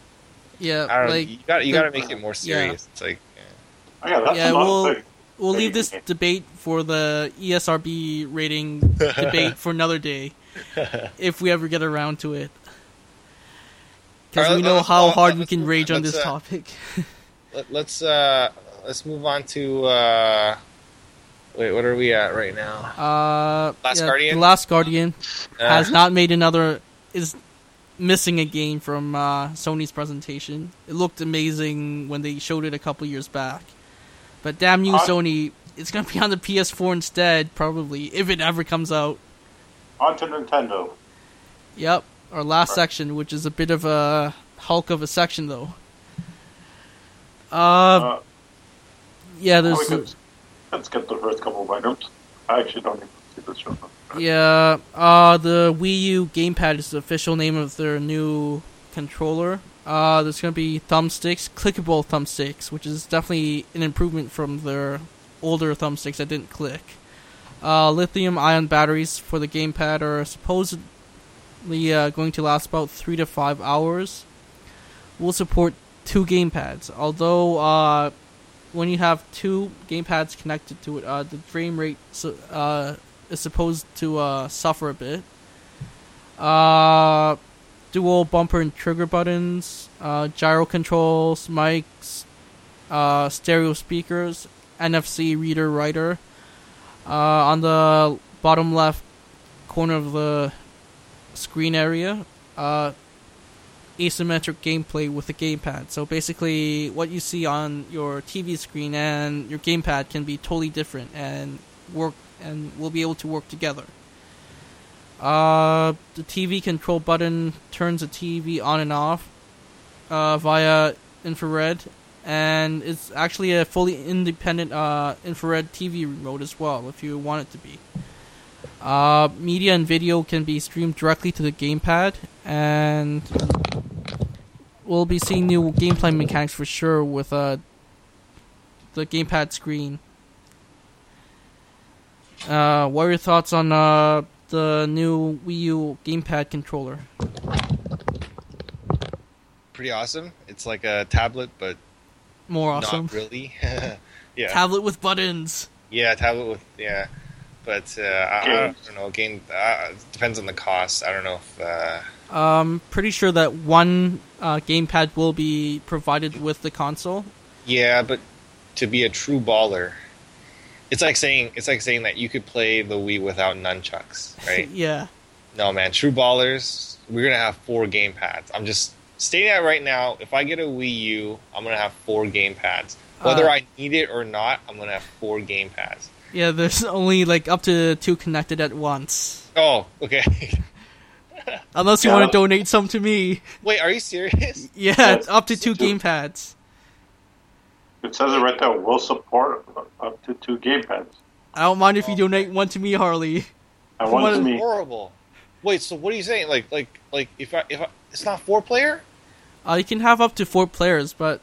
Yeah,
I don't know.
like
You got you got to make it more serious. It's like, yeah.
Oh, yeah, that's
Yeah, we'll-
thing.
we'll leave this debate for the ESRB rating (laughs) debate for another day, (laughs) if we ever get around to it. Because
Alright,
we know how hard we can rage on this
uh,
topic. (laughs)
Let, let's uh let's move on to uh. Wait, what are we at right now?
Uh,
Last
yeah,
Guardian?
The Last Guardian
Uh,
has not made another. Is missing a game from uh, Sony's presentation. It looked amazing when they showed it a couple years back, but damn you,
Uh,
Sony! It's gonna be on the PS4 instead, probably if it ever comes out.
On to Nintendo.
Yep, our last section, which is a bit of a hulk of a section, though. Uh,
Uh,
yeah, there's
could, let's get the first couple of items. I actually don't even see this show.
yeah, uh, the Wii U gamepad is the official name of their new controller. Uh, there's going to be thumbsticks, clickable thumbsticks, which is definitely an improvement from their older thumbsticks that didn't click. Uh, lithium ion batteries for the gamepad are supposedly uh, going to last about three to five hours. Will support two gamepads, although uh, when you have two gamepads connected to it, uh, the frame rate uh, is supposed to uh, suffer a bit. Uh, dual bumper and trigger buttons, uh, gyro controls, mics, uh, stereo speakers, NFC reader writer. Uh, on the bottom left corner of the screen area, uh, asymmetric gameplay with the gamepad. So basically, what you see on your TV screen and your gamepad can be totally different and work and will be able to work together. Uh, the TV control button turns the TV on and off uh, via infrared, and it's actually a fully independent uh, infrared TV remote as well, if you want it to be. Uh, media and video can be streamed directly to the gamepad, and we'll be seeing new gameplay mechanics for sure with uh, the gamepad screen. Uh, what are your thoughts on uh, the new Wii U gamepad controller?
Pretty awesome. It's like a tablet, but
More awesome.
not really. (laughs) yeah,
Tablet with buttons.
yeah, tablet with yeah. But uh, I, I don't know. Game uh, depends on the cost. I don't know if uh,
Um, pretty sure that one uh, gamepad will be provided with the console.
Yeah, but to be a true baller, it's like saying it's like saying that you could play the Wii without nunchucks, (laughs) right?
yeah.
no, man, true ballers, we're gonna have four game pads. I'm just stating that right now. If I get a Wii U, I'm gonna have four game pads. Whether
Uh,
I need it or not, I'm gonna have four game pads.
Yeah, there's (laughs) only like up to two connected at once.
Oh, okay. (laughs)
Unless you
Yeah.
want to donate some to me.
Wait, are you serious? (laughs)
Yeah,
Yes.
up to two
Two.
gamepads.
It says it right there. Will support up to two gamepads.
I don't mind if you
Oh.
donate one to me, Harley.
And
What
one to
is-
me.
Horrible. Wait, so what are you saying? Like, like, like, if I, if I, it's not four player?
Uh, you can have up to four players, but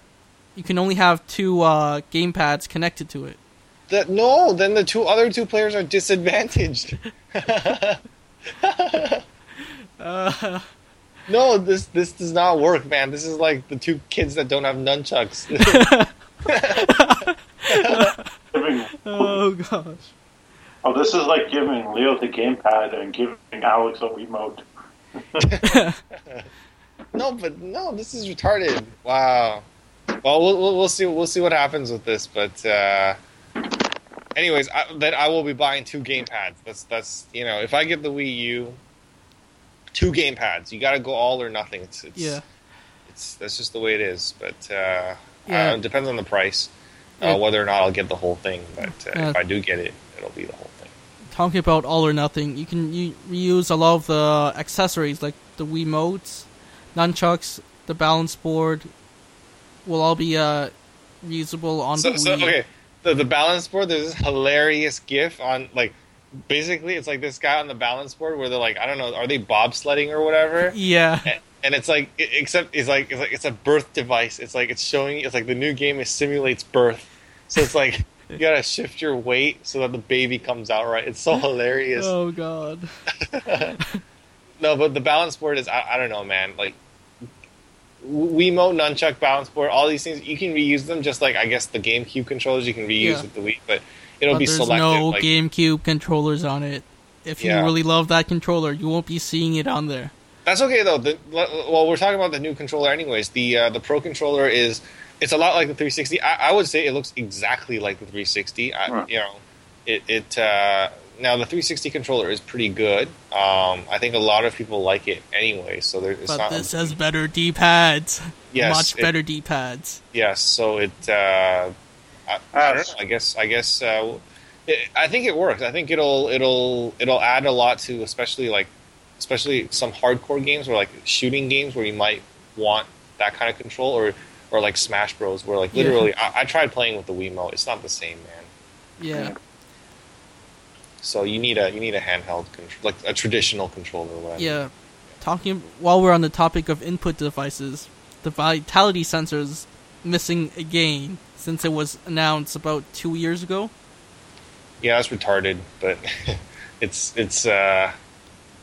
you can only have two uh, gamepads connected to it.
That no, then the two other two players are disadvantaged. (laughs)
Uh,
No, this this does not work, man. This is like the two kids that don't have nunchucks. (laughs)
Oh gosh.
oh, this is like giving Leo the gamepad and giving Alex a Wiimote. (laughs)
no, but no, this is retarded. Wow. Well, we'll we'll, we'll see we'll see what happens with this, but uh, anyways, I, then I will be buying two game pads. That's that's you know, if I get the Wii U, two game pads. You got to go all or nothing. It's, it's
Yeah.
It's that's just the way it is. But uh,
Yeah.
uh, it depends on the price, uh, whether or not I'll get the whole thing. But uh, if I do get it, it'll be the whole thing.
Talking about all or nothing, you can u- reuse a lot of the accessories like the Wiimotes, nunchucks, the balance board. Will all be uh, reusable on
so,
the
so
Wii.
okay, the the balance board. There's this hilarious GIF on like. Basically, it's like this guy on the balance board where they're like, I don't know, are they bobsledding or whatever?
Yeah.
And- and it's like, e- except it's like, it's like it's a birth device. It's like it's showing. It's like the new game is simulates birth. So it's like you gotta shift your weight so that the baby comes out right. It's so hilarious.
Oh god. (laughs)
No, but the balance board is I, I don't know, man. Like Wiimote, nunchuck, balance board, all these things you can reuse them. Just like I guess the GameCube controllers you can reuse
Yeah.
with the Wii, but it'll
but
be
there's
selective.
no
like,
GameCube controllers on it. If you
Yeah.
really love that controller, you won't be seeing it on there.
That's okay though. The, well, we're talking about the new controller, anyways. The uh, the Pro controller is it's a lot like the 360. I, I would say it looks exactly like the 360. I,
Right.
You know, it it uh, now the 360 controller is pretty good. Um, I think a lot of people like it anyway. So there, it's
But
not
this has better D-pads.
Yes,
Much
it-
better D-pads.
Yes, so it. Uh, I, I don't know. I guess. I guess. Uh, it, I think it works. I think it'll. It'll. It'll add a lot to, especially like, especially some hardcore games or like shooting games where you might want that kind of control, or or like Smash Bros, where like
Yeah.
literally, I, I tried playing with the Wiimote. It's not the same, man.
Yeah.
So you need a you need a handheld control, like a traditional controller. Whatever.
Yeah. talking while we're on the topic of input devices, the vitality sensor's missing again since it was announced about two years ago.
Yeah, it's retarded, but (laughs) it's it's uh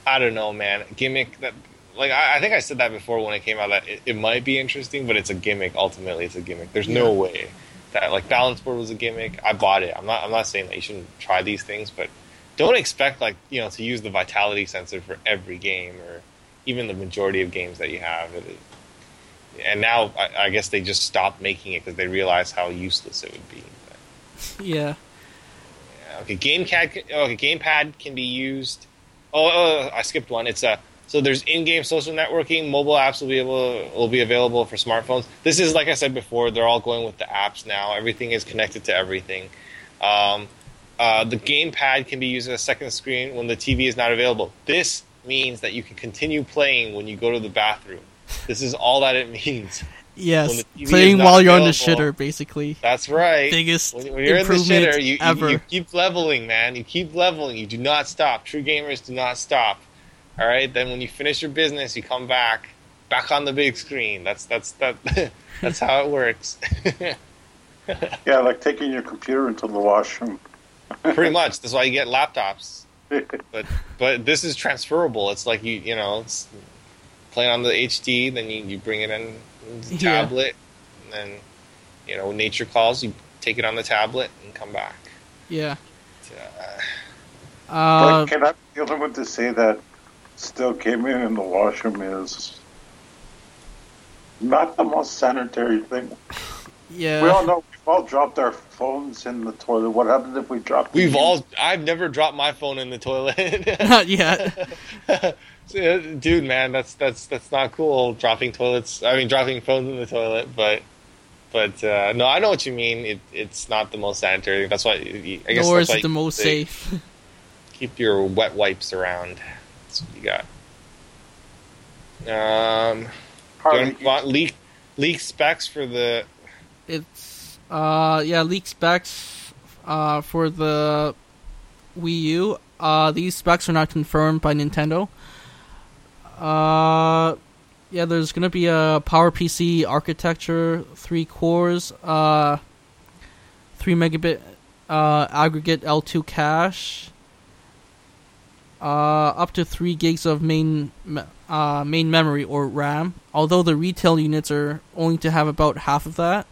I don't know, man. Gimmick that like I, I think I said that before when it came out that it, it might be interesting, but it's a gimmick. Ultimately, it's a gimmick. There's no way that like balance board was a gimmick. I bought it. I'm not I'm not saying that you shouldn't try these things, but don't expect like you know to use the vitality sensor for every game or even the majority of games that you have. And now I, I guess they just stopped making it because they realized how useless it would be. But, (laughs)
Yeah.
yeah, okay, GameCAD. Okay, GamePad can be used. Oh, oh, I skipped one. It's a so there's in-game social networking. Mobile apps will be able will be available for smartphones. This is like I said before. They're all going with the apps now. Everything is connected to everything. Um, uh, the gamepad can be used as a second screen when the TV is not available. This means that you can continue playing when you go to the bathroom. This is all that it (laughs) means.
Yes.
When the TV is
Playing while you're on the shitter, basically.
That's right.
Biggest
when, when you're in the
improvement
shitter, you, you,
ever.
you keep leveling, man. You keep leveling. You do not stop. True gamers do not stop. All right. Then when you finish your business, you come back, back on the big screen. That's that's that. (laughs) that's how it works. (laughs)
Yeah, like taking your computer into the washroom.
Pretty much. That's why you get laptops. (laughs) But but this is transferable. It's like you you know it's playing on the HD, then you, you bring it in the
Yeah.
tablet, and then you know nature calls. You take it on the tablet and come back.
Yeah.
Uh,
Uh,
but can I be the only one to say that still gaming in the washroom is not the most sanitary thing?
Yeah.
We all know we've all dropped our phones in the toilet. What happens if we drop?
We've
them?
all. I've never dropped my phone in the toilet. (laughs) (laughs)
Not yet. (laughs)
Dude, man, that's that's that's not cool. Dropping toilets. I mean, dropping phones in the toilet. But but uh, no, I know what you mean. It, it's not the most sanitary. That's why. you- I guess
Nor is it the most
they
safe.
Keep your wet wipes around. That's what you got. Um,
Harley,
you want leak leak specs for the
It's uh yeah, leak specs uh for the Wii U. Uh these specs are not confirmed by Nintendo. Uh yeah, there's gonna be a PowerPC architecture, three cores, uh three megabit uh aggregate L two cache, uh up to three gigs of main uh main memory or RAM. Although the retail units are only to have about half of that.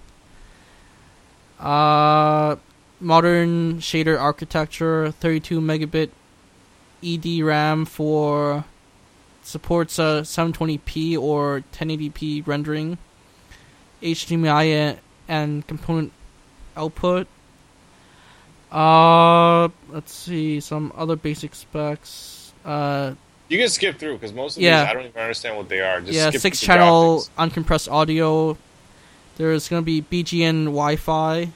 Uh, modern shader architecture, 32 megabit ED RAM for supports uh, 720p or 1080p rendering, HDMI and, component output. Uh, let's see some other basic specs. Uh,
You can skip through because most of
Yeah.
these I don't even understand what they are. Just
yeah, six channel
graphics.
uncompressed audio. There's gonna be BGN Wi-Fi.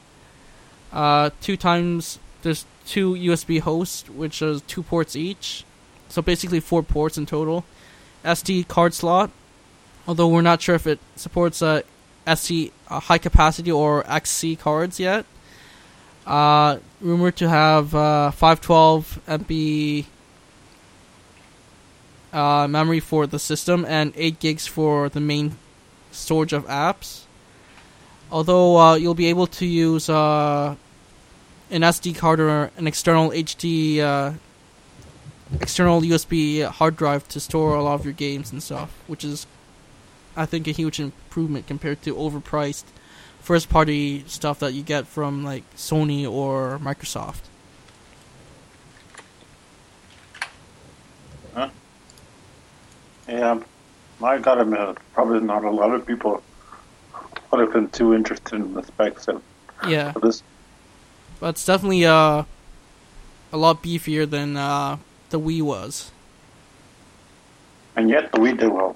Uh, two times there's two USB hosts, which is two ports each. So basically four ports in total. SD card slot, although we're not sure if it supports uh, SC uh, high capacity or XC cards yet. Uh, rumored to have uh, 512 MB uh, memory for the system and 8 gigs for the main storage of apps. Although uh, you'll be able to use uh, an SD card or an external HD, uh, external USB hard drive to store a lot of your games and stuff, which is, I think, a huge improvement compared to overpriced first party stuff that you get from like Sony or Microsoft. Huh.
Yeah, I gotta admit, probably not a lot of people been too interested in the specs of
Yeah.
of this.
But it's definitely uh, a lot beefier than uh, the Wii was.
And yet, the we did well.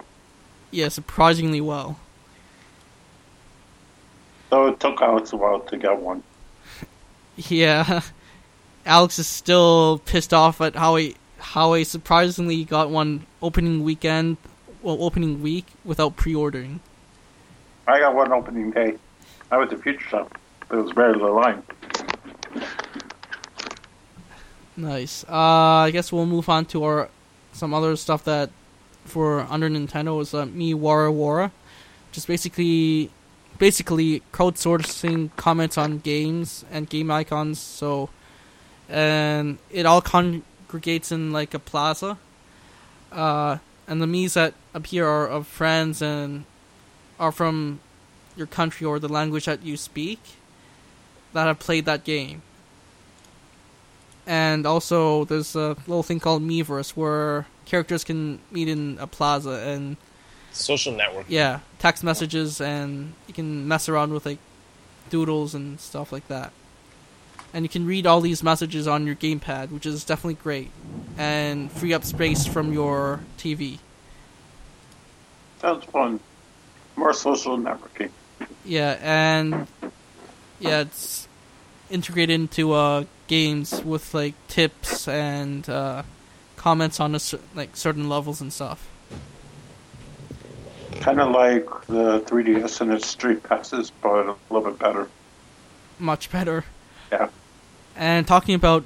Yeah, surprisingly well.
So it took Alex a while to get one. (laughs)
Yeah, Alex is still pissed off at how he how he surprisingly got one opening weekend, well, opening week without pre-ordering.
I got one opening day. I was at Future Shop. There was very little line.
Nice. Uh, I guess we'll move on to our some other stuff that for under Nintendo is uh, Mi Wara is basically basically crowdsourcing comments on games and game icons. So, and it all congregates in like a plaza. Uh, and the Mii's that appear are of friends and are from your country or the language that you speak that have played that game. And also, there's a little thing called Miiverse where characters can meet in a plaza and
Social network.
yeah, text messages and you can mess around with like doodles and stuff like that. And you can read all these messages on your gamepad, which is definitely great, and free up space from your TV.
Sounds fun. More social networking.
Yeah, and yeah, it's integrated into uh, games with like tips and uh, comments on a like certain levels and stuff.
Kind of like the 3DS and its Street Passes, but a little bit better.
Much better.
Yeah.
And talking about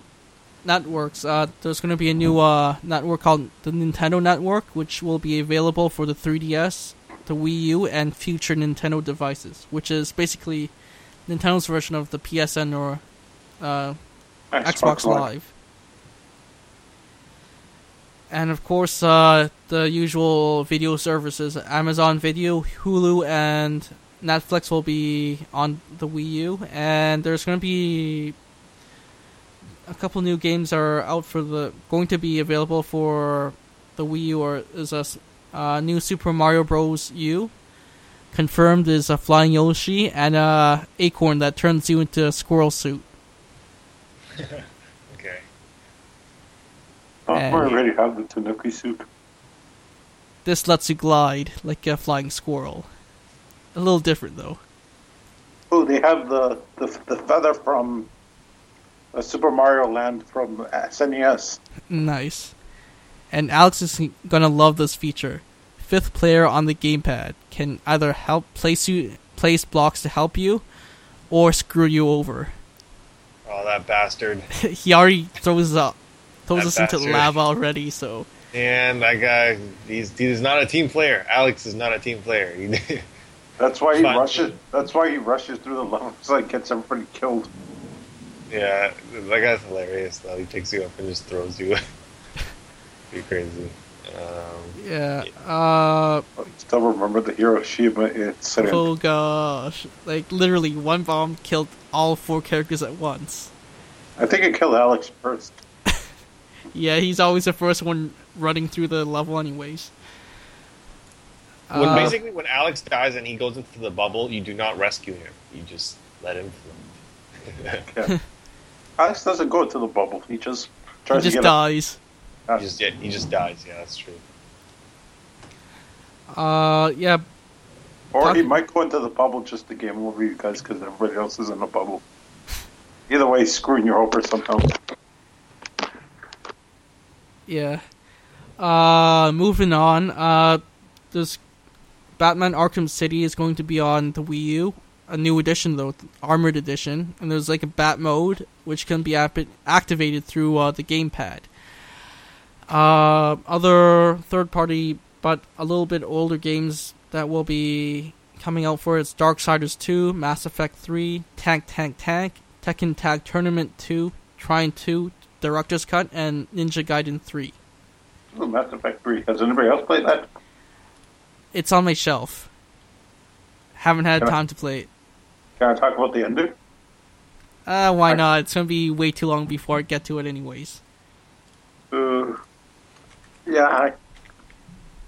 networks, uh, there's going to be a new uh, network called the Nintendo Network, which will be available for the 3DS, the Wii U, and future Nintendo devices, which is basically Nintendo's version of the PSN or uh, Xbox Live. And of course, uh, the usual video services Amazon Video, Hulu, and Netflix will be on the Wii U. And there's going to be a couple new games are out for the going to be available for the Wii U. Or is a uh, new Super Mario Bros. U. Confirmed is a flying Yoshi and a acorn that turns you into a squirrel suit. (laughs)
Okay.
Oh,
And-
we already have the Tanuki suit.
This lets you glide like a flying squirrel. A little different though.
Oh, they have the, the, the feather from uh, Super Mario Land from uh, SNES.
Nice. And Alex is gonna love this feature. Fifth player on the gamepad can either help place you place blocks to help you, or screw you over.
Oh, that bastard. (laughs)
he already throws up throws
That
us into
bastard.
lava already. So
And that guy, he's he's not a team player. Alex is not a team player. (laughs)
That's why he
Fine.
rushes. That's why he rushes through the levels, (laughs) like gets everybody killed.
yeah, that guy's hilarious. Though he picks you up and just throws you. Be crazy. Um,
yeah. Uh
I still remember the Hiroshima incident.
oh gosh. Like literally one bomb killed all four characters at once.
I think it killed Alex first. (laughs)
Yeah, he's always the first one running through the level anyways.
when
Uh,
basically when Alex dies and he goes into the bubble, you do not rescue him. You just let him float.
Yeah. (laughs) (laughs) Alex doesn't go to the bubble. He just
he
tries
just
to get
dies.
up.
He just yeah, he just dies. Yeah, that's true.
Uh yeah,
Or he might go into the bubble just to game over you guys because everybody else is in the bubble. Either way, he's screwing you over somehow.
Yeah. Uh, moving on. Uh, this Batman Arkham City is going to be on the Wii U. A new edition though, armored edition, and there's like a Bat mode which can be ap- activated through uh, the gamepad. Uh, other third-party but a little bit older games that will be coming out for it is Darksiders 2, Mass Effect 3, Tank Tank Tank, Tekken Tag Tournament 2, Trine 2, Director's Cut, and Ninja Gaiden 3.
Oh, Mass Effect 3. Has anybody else played that?
It's on my shelf. Haven't had
Can I-
time to play it.
Can I talk about the ending?
Uh, why
I-
not? It's gonna be way too long before I get to it, anyways.
Uh, yeah, I.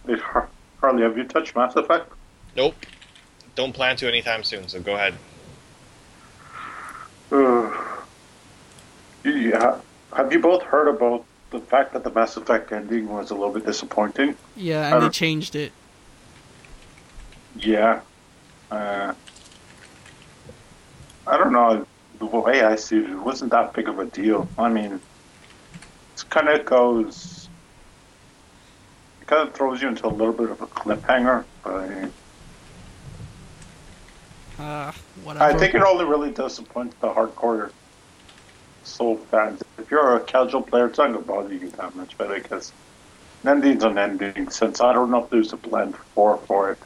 Wait, Har- Harley, have you touched Mass Effect?
Nope. Don't plan to anytime soon. So go ahead.
Uh, yeah. Have you both heard about the fact that the Mass Effect ending was a little bit disappointing?
Yeah, and they changed it.
Yeah. Uh, I don't know. The way I see it, it wasn't that big of a deal. I mean, it kind of goes. Kind of throws you into a little bit of a cliffhanger. But
Uh, whatever.
I think it only really disappoints the hardcore soul fans. If you're a casual player, it's not going to bother you that much, but I guess. an ending's an ending since I don't know if there's a blend four for it.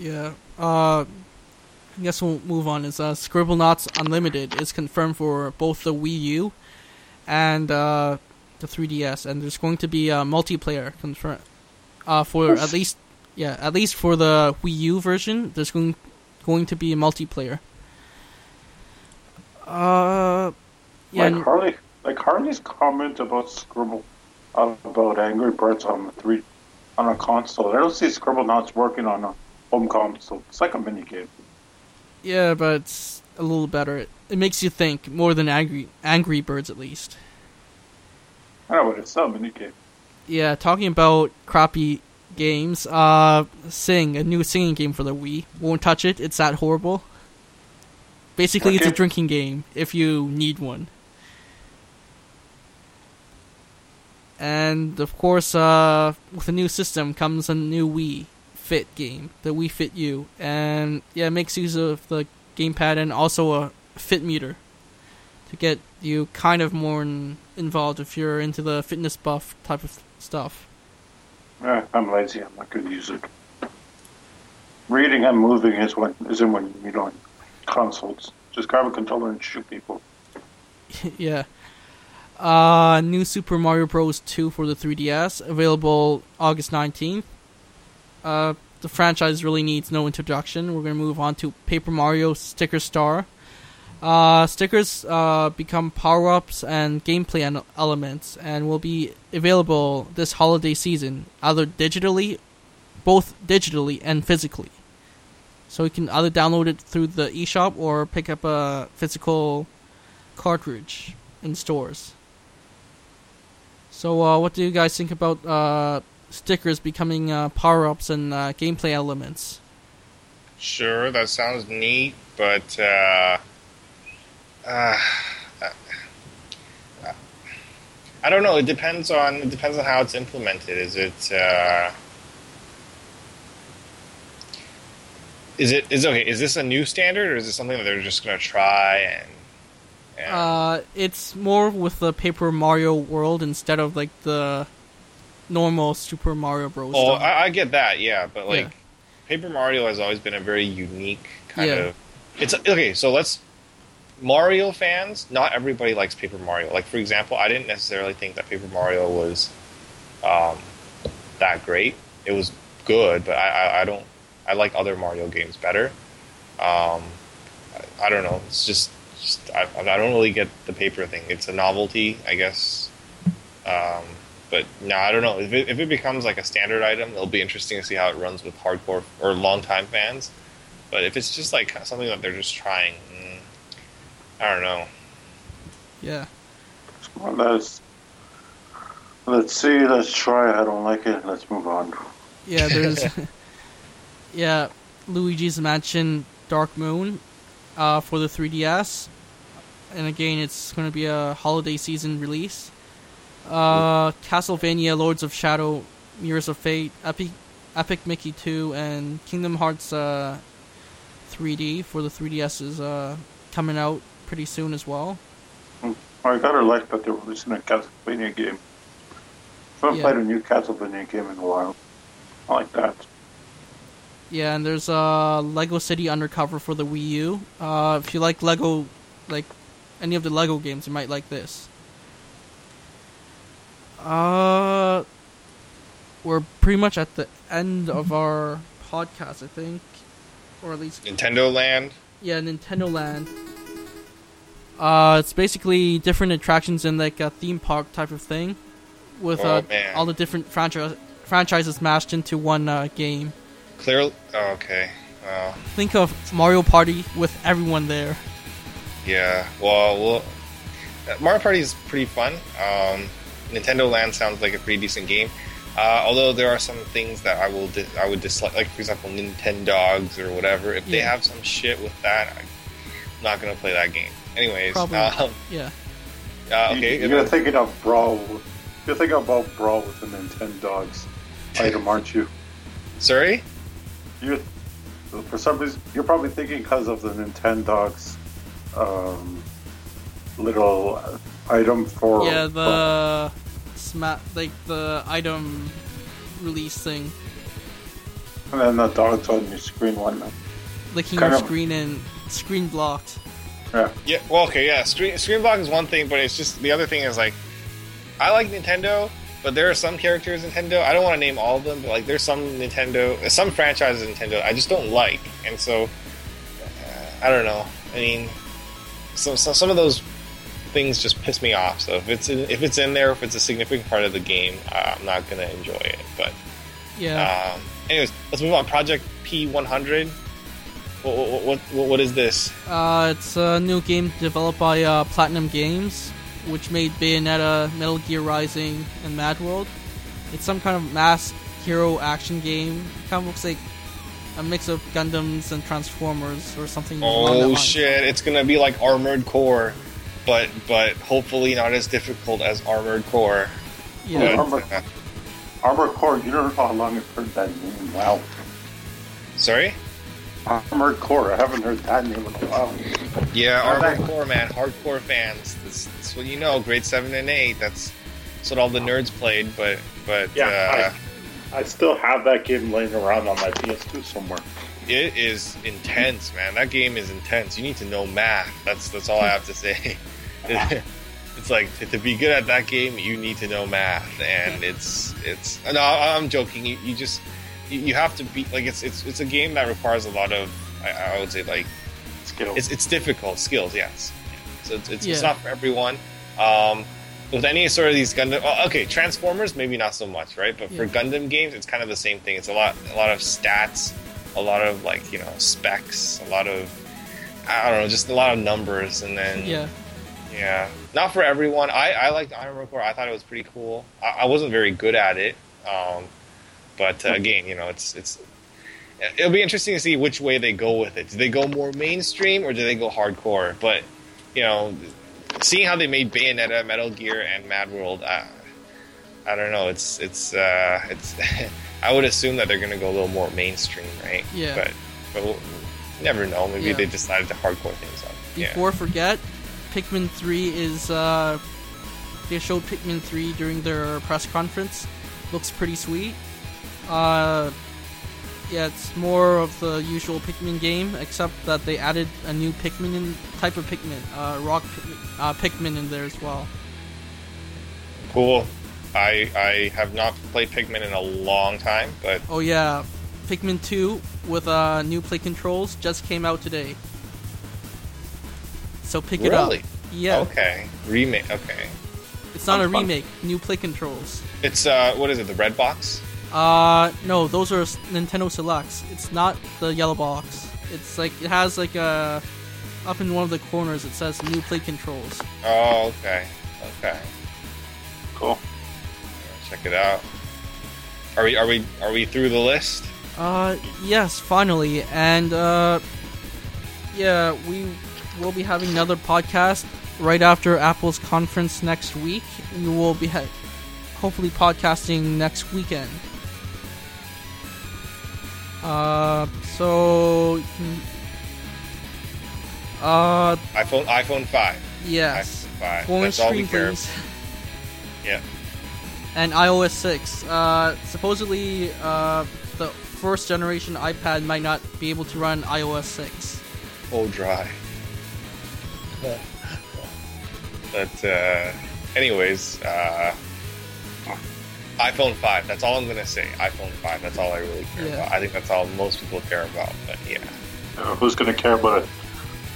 Yeah. Uh, I guess we'll move on. Is uh, Scribblenauts Unlimited is confirmed for both the Wii U and uh, the 3DS, and there's going to be a multiplayer confirmed uh, for at least yeah at least for the Wii U version. There's going going to be a multiplayer. Uh, yeah.
like Harley, like Harley's comment about Scribble, about Angry Birds on the three, on a console. I don't see Scribblenauts working on a home console. It's like a mini game.
Yeah, but it's a little better. It, it makes you think more than Angry Angry Birds, at least.
I know, but it's still a mini game.
Yeah, talking about crappy games. Uh, Sing, a new singing game for the Wii. Won't touch it. It's that horrible. Basically, it's a drinking game if you need one. And of course, uh, with a new system comes a new Wii Fit game, the Wii Fit U, and yeah, it makes use of the gamepad and also a fit meter to get you kind of more in, involved if you're into the fitness buff type of stuff.
I'm lazy. I'm not going to use it. Reading and moving is when isn't when you need on consoles. Just grab a controller and shoot people. (laughs)
yeah. Uh, new Super Mario Bros. 2 for the 3DS, available August 19th. Uh, the franchise really needs no introduction. We're going to move on to Paper Mario Sticker Star. Uh, stickers uh, become power ups and gameplay an- elements and will be available this holiday season, either digitally, both digitally and physically. So you can either download it through the eShop or pick up a physical cartridge in stores. So, uh, what do you guys think about uh, stickers becoming uh, power ups and uh, gameplay elements?
Sure, that sounds neat, but uh, I don't know. It depends on it depends on how it's implemented. Is it uh, is it is okay? Is this a new standard, or is it something that they're just going to try and? and
Uh, it's more with the Paper Mario world instead of like the normal Super Mario Bros.
Oh. I, I get that, yeah, but like
Yeah.
Paper Mario has always been a very unique kind
Yeah.
of. It's okay. So let's Mario fans. Not everybody likes Paper Mario. Like for example, I didn't necessarily think that Paper Mario was um, that great. It was good, but I, I, I don't. I like other Mario games better. Um, I, I don't know. It's just, just I, don't really get the paper thing. It's a novelty, I guess. Um, but no, I don't know. If it, if it becomes like a standard item, it'll be interesting to see how it runs with hardcore or longtime fans. But if it's just like something that they're just trying, mm, I don't know.
yeah.
Well, let's let's see. Let's try. I don't like it. Let's move on.
Yeah, there's (laughs) (laughs) yeah, Luigi's Mansion Dark Moon uh, for the 3DS, and again, it's going to be a holiday season release. Uh, Castlevania Lords of Shadow, Mirrors of Fate, Epic, Epic Mickey 2, and Kingdom Hearts uh, 3D for the 3DS is uh, coming out pretty soon as well.
I gotta like that they're releasing a Castlevania game. I haven't
Yeah.
played a new Castlevania game in a while. I like that.
Yeah, and there's uh Lego City Undercover for the Wii U. Uh, if you like Lego, like any of the Lego games, you might like this. Uh, we're pretty much at the end of (laughs) our podcast, I think, or at least
Nintendo Land.
yeah, Nintendo Land. Uh, it's basically different attractions in like a theme park type of thing, with
Oh,
uh, all the different franchise franchises mashed into one uh, game.
Clear. Oh, okay. Well,
Think of Mario Party with everyone there.
yeah. Well, well uh, Mario Party is pretty fun. Um, Nintendo Land sounds like a pretty decent game. Uh, although there are some things that I will di- I would dislike, like for example, Nintendogs or whatever. If they have some shit with that, I'm not gonna play that game. Anyways,
Probably.
um,
Yeah.
uh, okay.
You, you're thinking of Brawl. You're thinking about Brawl with the Nintendogs item, aren't you?
Sorry.
You, for some reason, you're probably thinking because of the Nintendogs um, little uh, item for
Yeah, the sma- like the item release thing,
And then the dog's on your screen one night.
licking
Kind
your
of-
screen and screen blocked.
Yeah.
Yeah, well, okay, yeah. Screen screen block is one thing, but it's just the other thing is like, I like Nintendo, but there are some characters in Nintendo. I don't want to name all of them, but like, there's some Nintendo, some franchises in Nintendo I just don't like, and so uh, I don't know. I mean, so, so some of those things just piss me off. So if it's in, if it's in there, if it's a significant part of the game, uh, I'm not gonna enjoy it. But
Yeah.
um, anyways, let's move on. Project P100. What, what, what, what, what is this?
Uh, it's a new game developed by uh, Platinum Games, which made Bayonetta, Metal Gear Rising, and Mad World. It's some kind of mass hero action game. It kind of looks like a mix of Gundams and Transformers or something.
Oh shit! It's gonna be like Armored Core, but but hopefully not as difficult as Armored Core.
Yeah.
But,
Armored- Armored Core, you don't know how long I've heard that name. Wow.
sorry.
Armored Core, I haven't heard that name in a while.
Yeah,
Oh,
Armored
that-
Core, man. Hardcore fans. That's, that's what you know. Grade seven and eight. That's that's what all the nerds played. But but
Yeah,
uh,
I still have that game laying around on my PS2 somewhere.
it is intense, man. That game is intense. You need to know math. That's that's all I have to say. (laughs) it's like to, to be good at that game, you need to know math, and it's it's. No, I'm joking. You, you just you, you have to be like it's it's it's a game that requires a lot of I, I would say like
Skills.
it's it's difficult skills. Yes, so it's it's, it's not for everyone. Um, with any sort of these Gundam, oh, okay, Transformers maybe not so much, right? But for
Yeah.
Gundam games, it's kind of the same thing. It's a lot a lot of stats, a lot of like you know specs, a lot of I don't know, just a lot of numbers, and then
Yeah.
yeah, not for everyone. I I liked Iron Core. I thought it was pretty cool. I, I wasn't very good at it, um, but uh, again, you know, it's it's it'll be interesting to see which way they go with it. Do they go more mainstream or do they go hardcore? But you know, seeing how they made Bayonetta, Metal Gear, and Mad World, I, I don't know. It's it's uh, it's. (laughs) I would assume that they're going to go a little more mainstream, right?
Yeah.
But but we'll, you never know. Maybe
Yeah.
they decided to hardcore things up.
Before I forget, Pikmin 3 is uh they showed Pikmin 3 during their press conference. Looks pretty sweet. Uh yeah, it's more of the usual Pikmin game, except that they added a new Pikmin in, type of Pikmin, uh, rock Pikmin, uh, Pikmin in there as well.
Cool. I I have not played Pikmin in a long time, but
Oh yeah, Pikmin 2 with uh, new play controls just came out today. So pick it
Really?
up. Yeah,
okay, remake. Okay,
it's not a
fun.
remake. New play controls.
it's uh, what is it? The red box?
Uh, no, those are Nintendo Selects. It's not the yellow box. It's like it has like a up in one of the corners. It says new play controls.
Oh, okay, okay.
Cool.
Check it out. Are we are we are we through the list?
Uh, yes, finally, and uh, yeah, we will be having another podcast right after Apple's conference next week. We will be ha- hopefully podcasting next weekend. Uh, so mm, uh,
iPhone iPhone five.
yes,
iPhone five.
full
That's all we care.
please. (laughs)
Yeah.
and iOS 6. Uh, supposedly, uh, the first generation iPad might not be able to run iOS 6.
Oh, dry. (laughs) but uh, anyways, uh, iPhone five. That's all I'm gonna say. iPhone five. That's all I really care
Yeah.
about. I think that's all most people care about. But yeah.
Uh, who's going to care about it?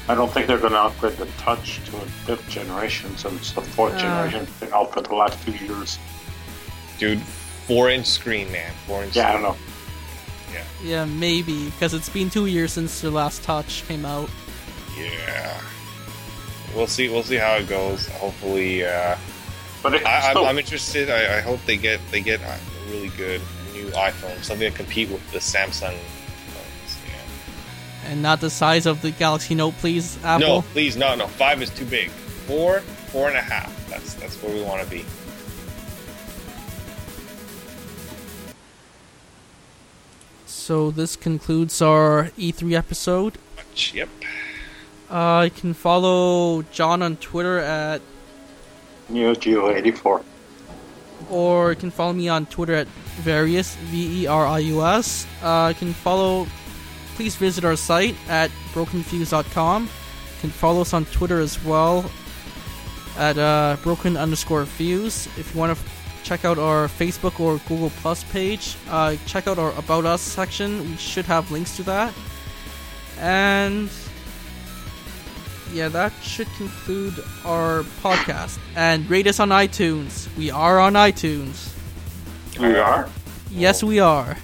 I don't think they're going to upgrade the Touch to a fifth generation since the fourth
Uh.
generation has been out for the last few years.
Dude, four inch screen, man. Four inch.
Yeah, I don't know.
Yeah. Yeah, maybe, because it's been two years since the last Touch came out.
Yeah. We'll see. We'll see how it goes. Hopefully, uh,
But
I, I'm, (laughs)
still,
I'm interested. I, I hope they get they get a really good new iPhone, something to compete with the Samsung phones. Yeah.
And not the size of the Galaxy Note, please, Apple.
No, please, no, no. Five is too big. Four, four and a half. That's that's where we want to be.
So this concludes our E3 episode.
Yep.
Uh, you can follow John on Twitter at
Neo Geo 84.
or you can follow me on Twitter at Verius V E R I U S. Uh, you can follow. Please visit our site at brokenfuse.com. You can follow us on Twitter as well at uh, broken underscore fuse. If you want to check out our Facebook or Google Plus page, uh, check out our About Us section. We should have links to that. And yeah, that should conclude our podcast. And rate us on iTunes. We are on iTunes.
We are.
Yes, we are.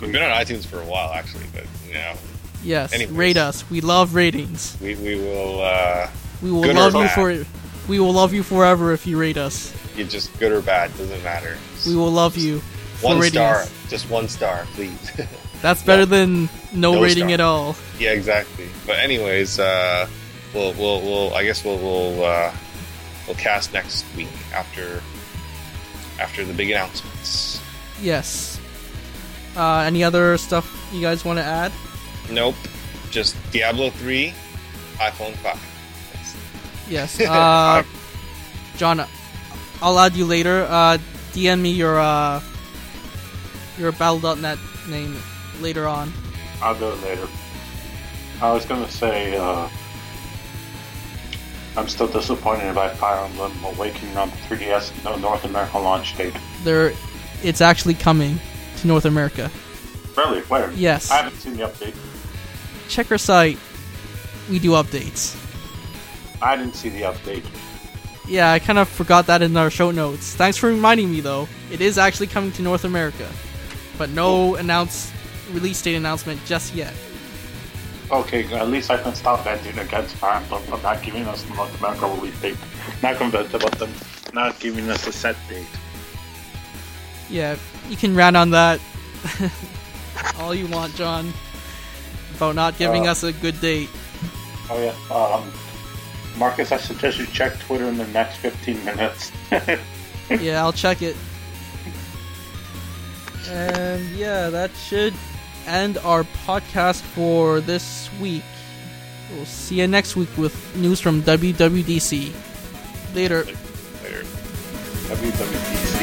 We've been on iTunes for a while, actually, but you know,
Yes,
Anyways.
rate us. We love ratings.
we we will uh,
We will love you for. We will love you forever if you rate us.
you just good or bad doesn't matter.
We will love you
one star,
us.
just one star, please. (laughs)
That's better than no,
No
rating
star.
at all.
yeah, exactly. But anyways, uh, we'll we'll we'll I guess we'll we'll uh, we'll cast next week after after the big announcements.
Yes. Uh, any other stuff you guys want to add?
Nope, just Diablo three, iPhone five. That's-
Yes. (laughs) Uh, John, I'll add you later. Uh, DM me your uh, your Battle.net name later on.
I'll do it later. I was gonna say, uh, I'm still disappointed by Fire Emblem Awakening on the 3DS no North America launch date.
There, it's actually coming to North America.
Really? Where?
Yes.
I haven't seen the update.
Check our site. We do updates.
I didn't see the update.
Yeah, I kind of forgot that in our show notes. Thanks for reminding me, though. It is actually coming to North America, but no announce release date announcement just yet.
Okay, at least I can stop venting against Emblem for not giving us the North America release date. Not convinced about them not giving us a set date.
Yeah, you can rant on that (laughs) all you want, John, about not giving
Uh,
us a good date.
Oh yeah. Um, Marcus, I suggest you check Twitter in the next 15 minutes. (laughs)
yeah, I'll check it. (laughs) And yeah, that should end our podcast for this week. We'll see you next week with news from WWDC. Later.
Later.
WWDC.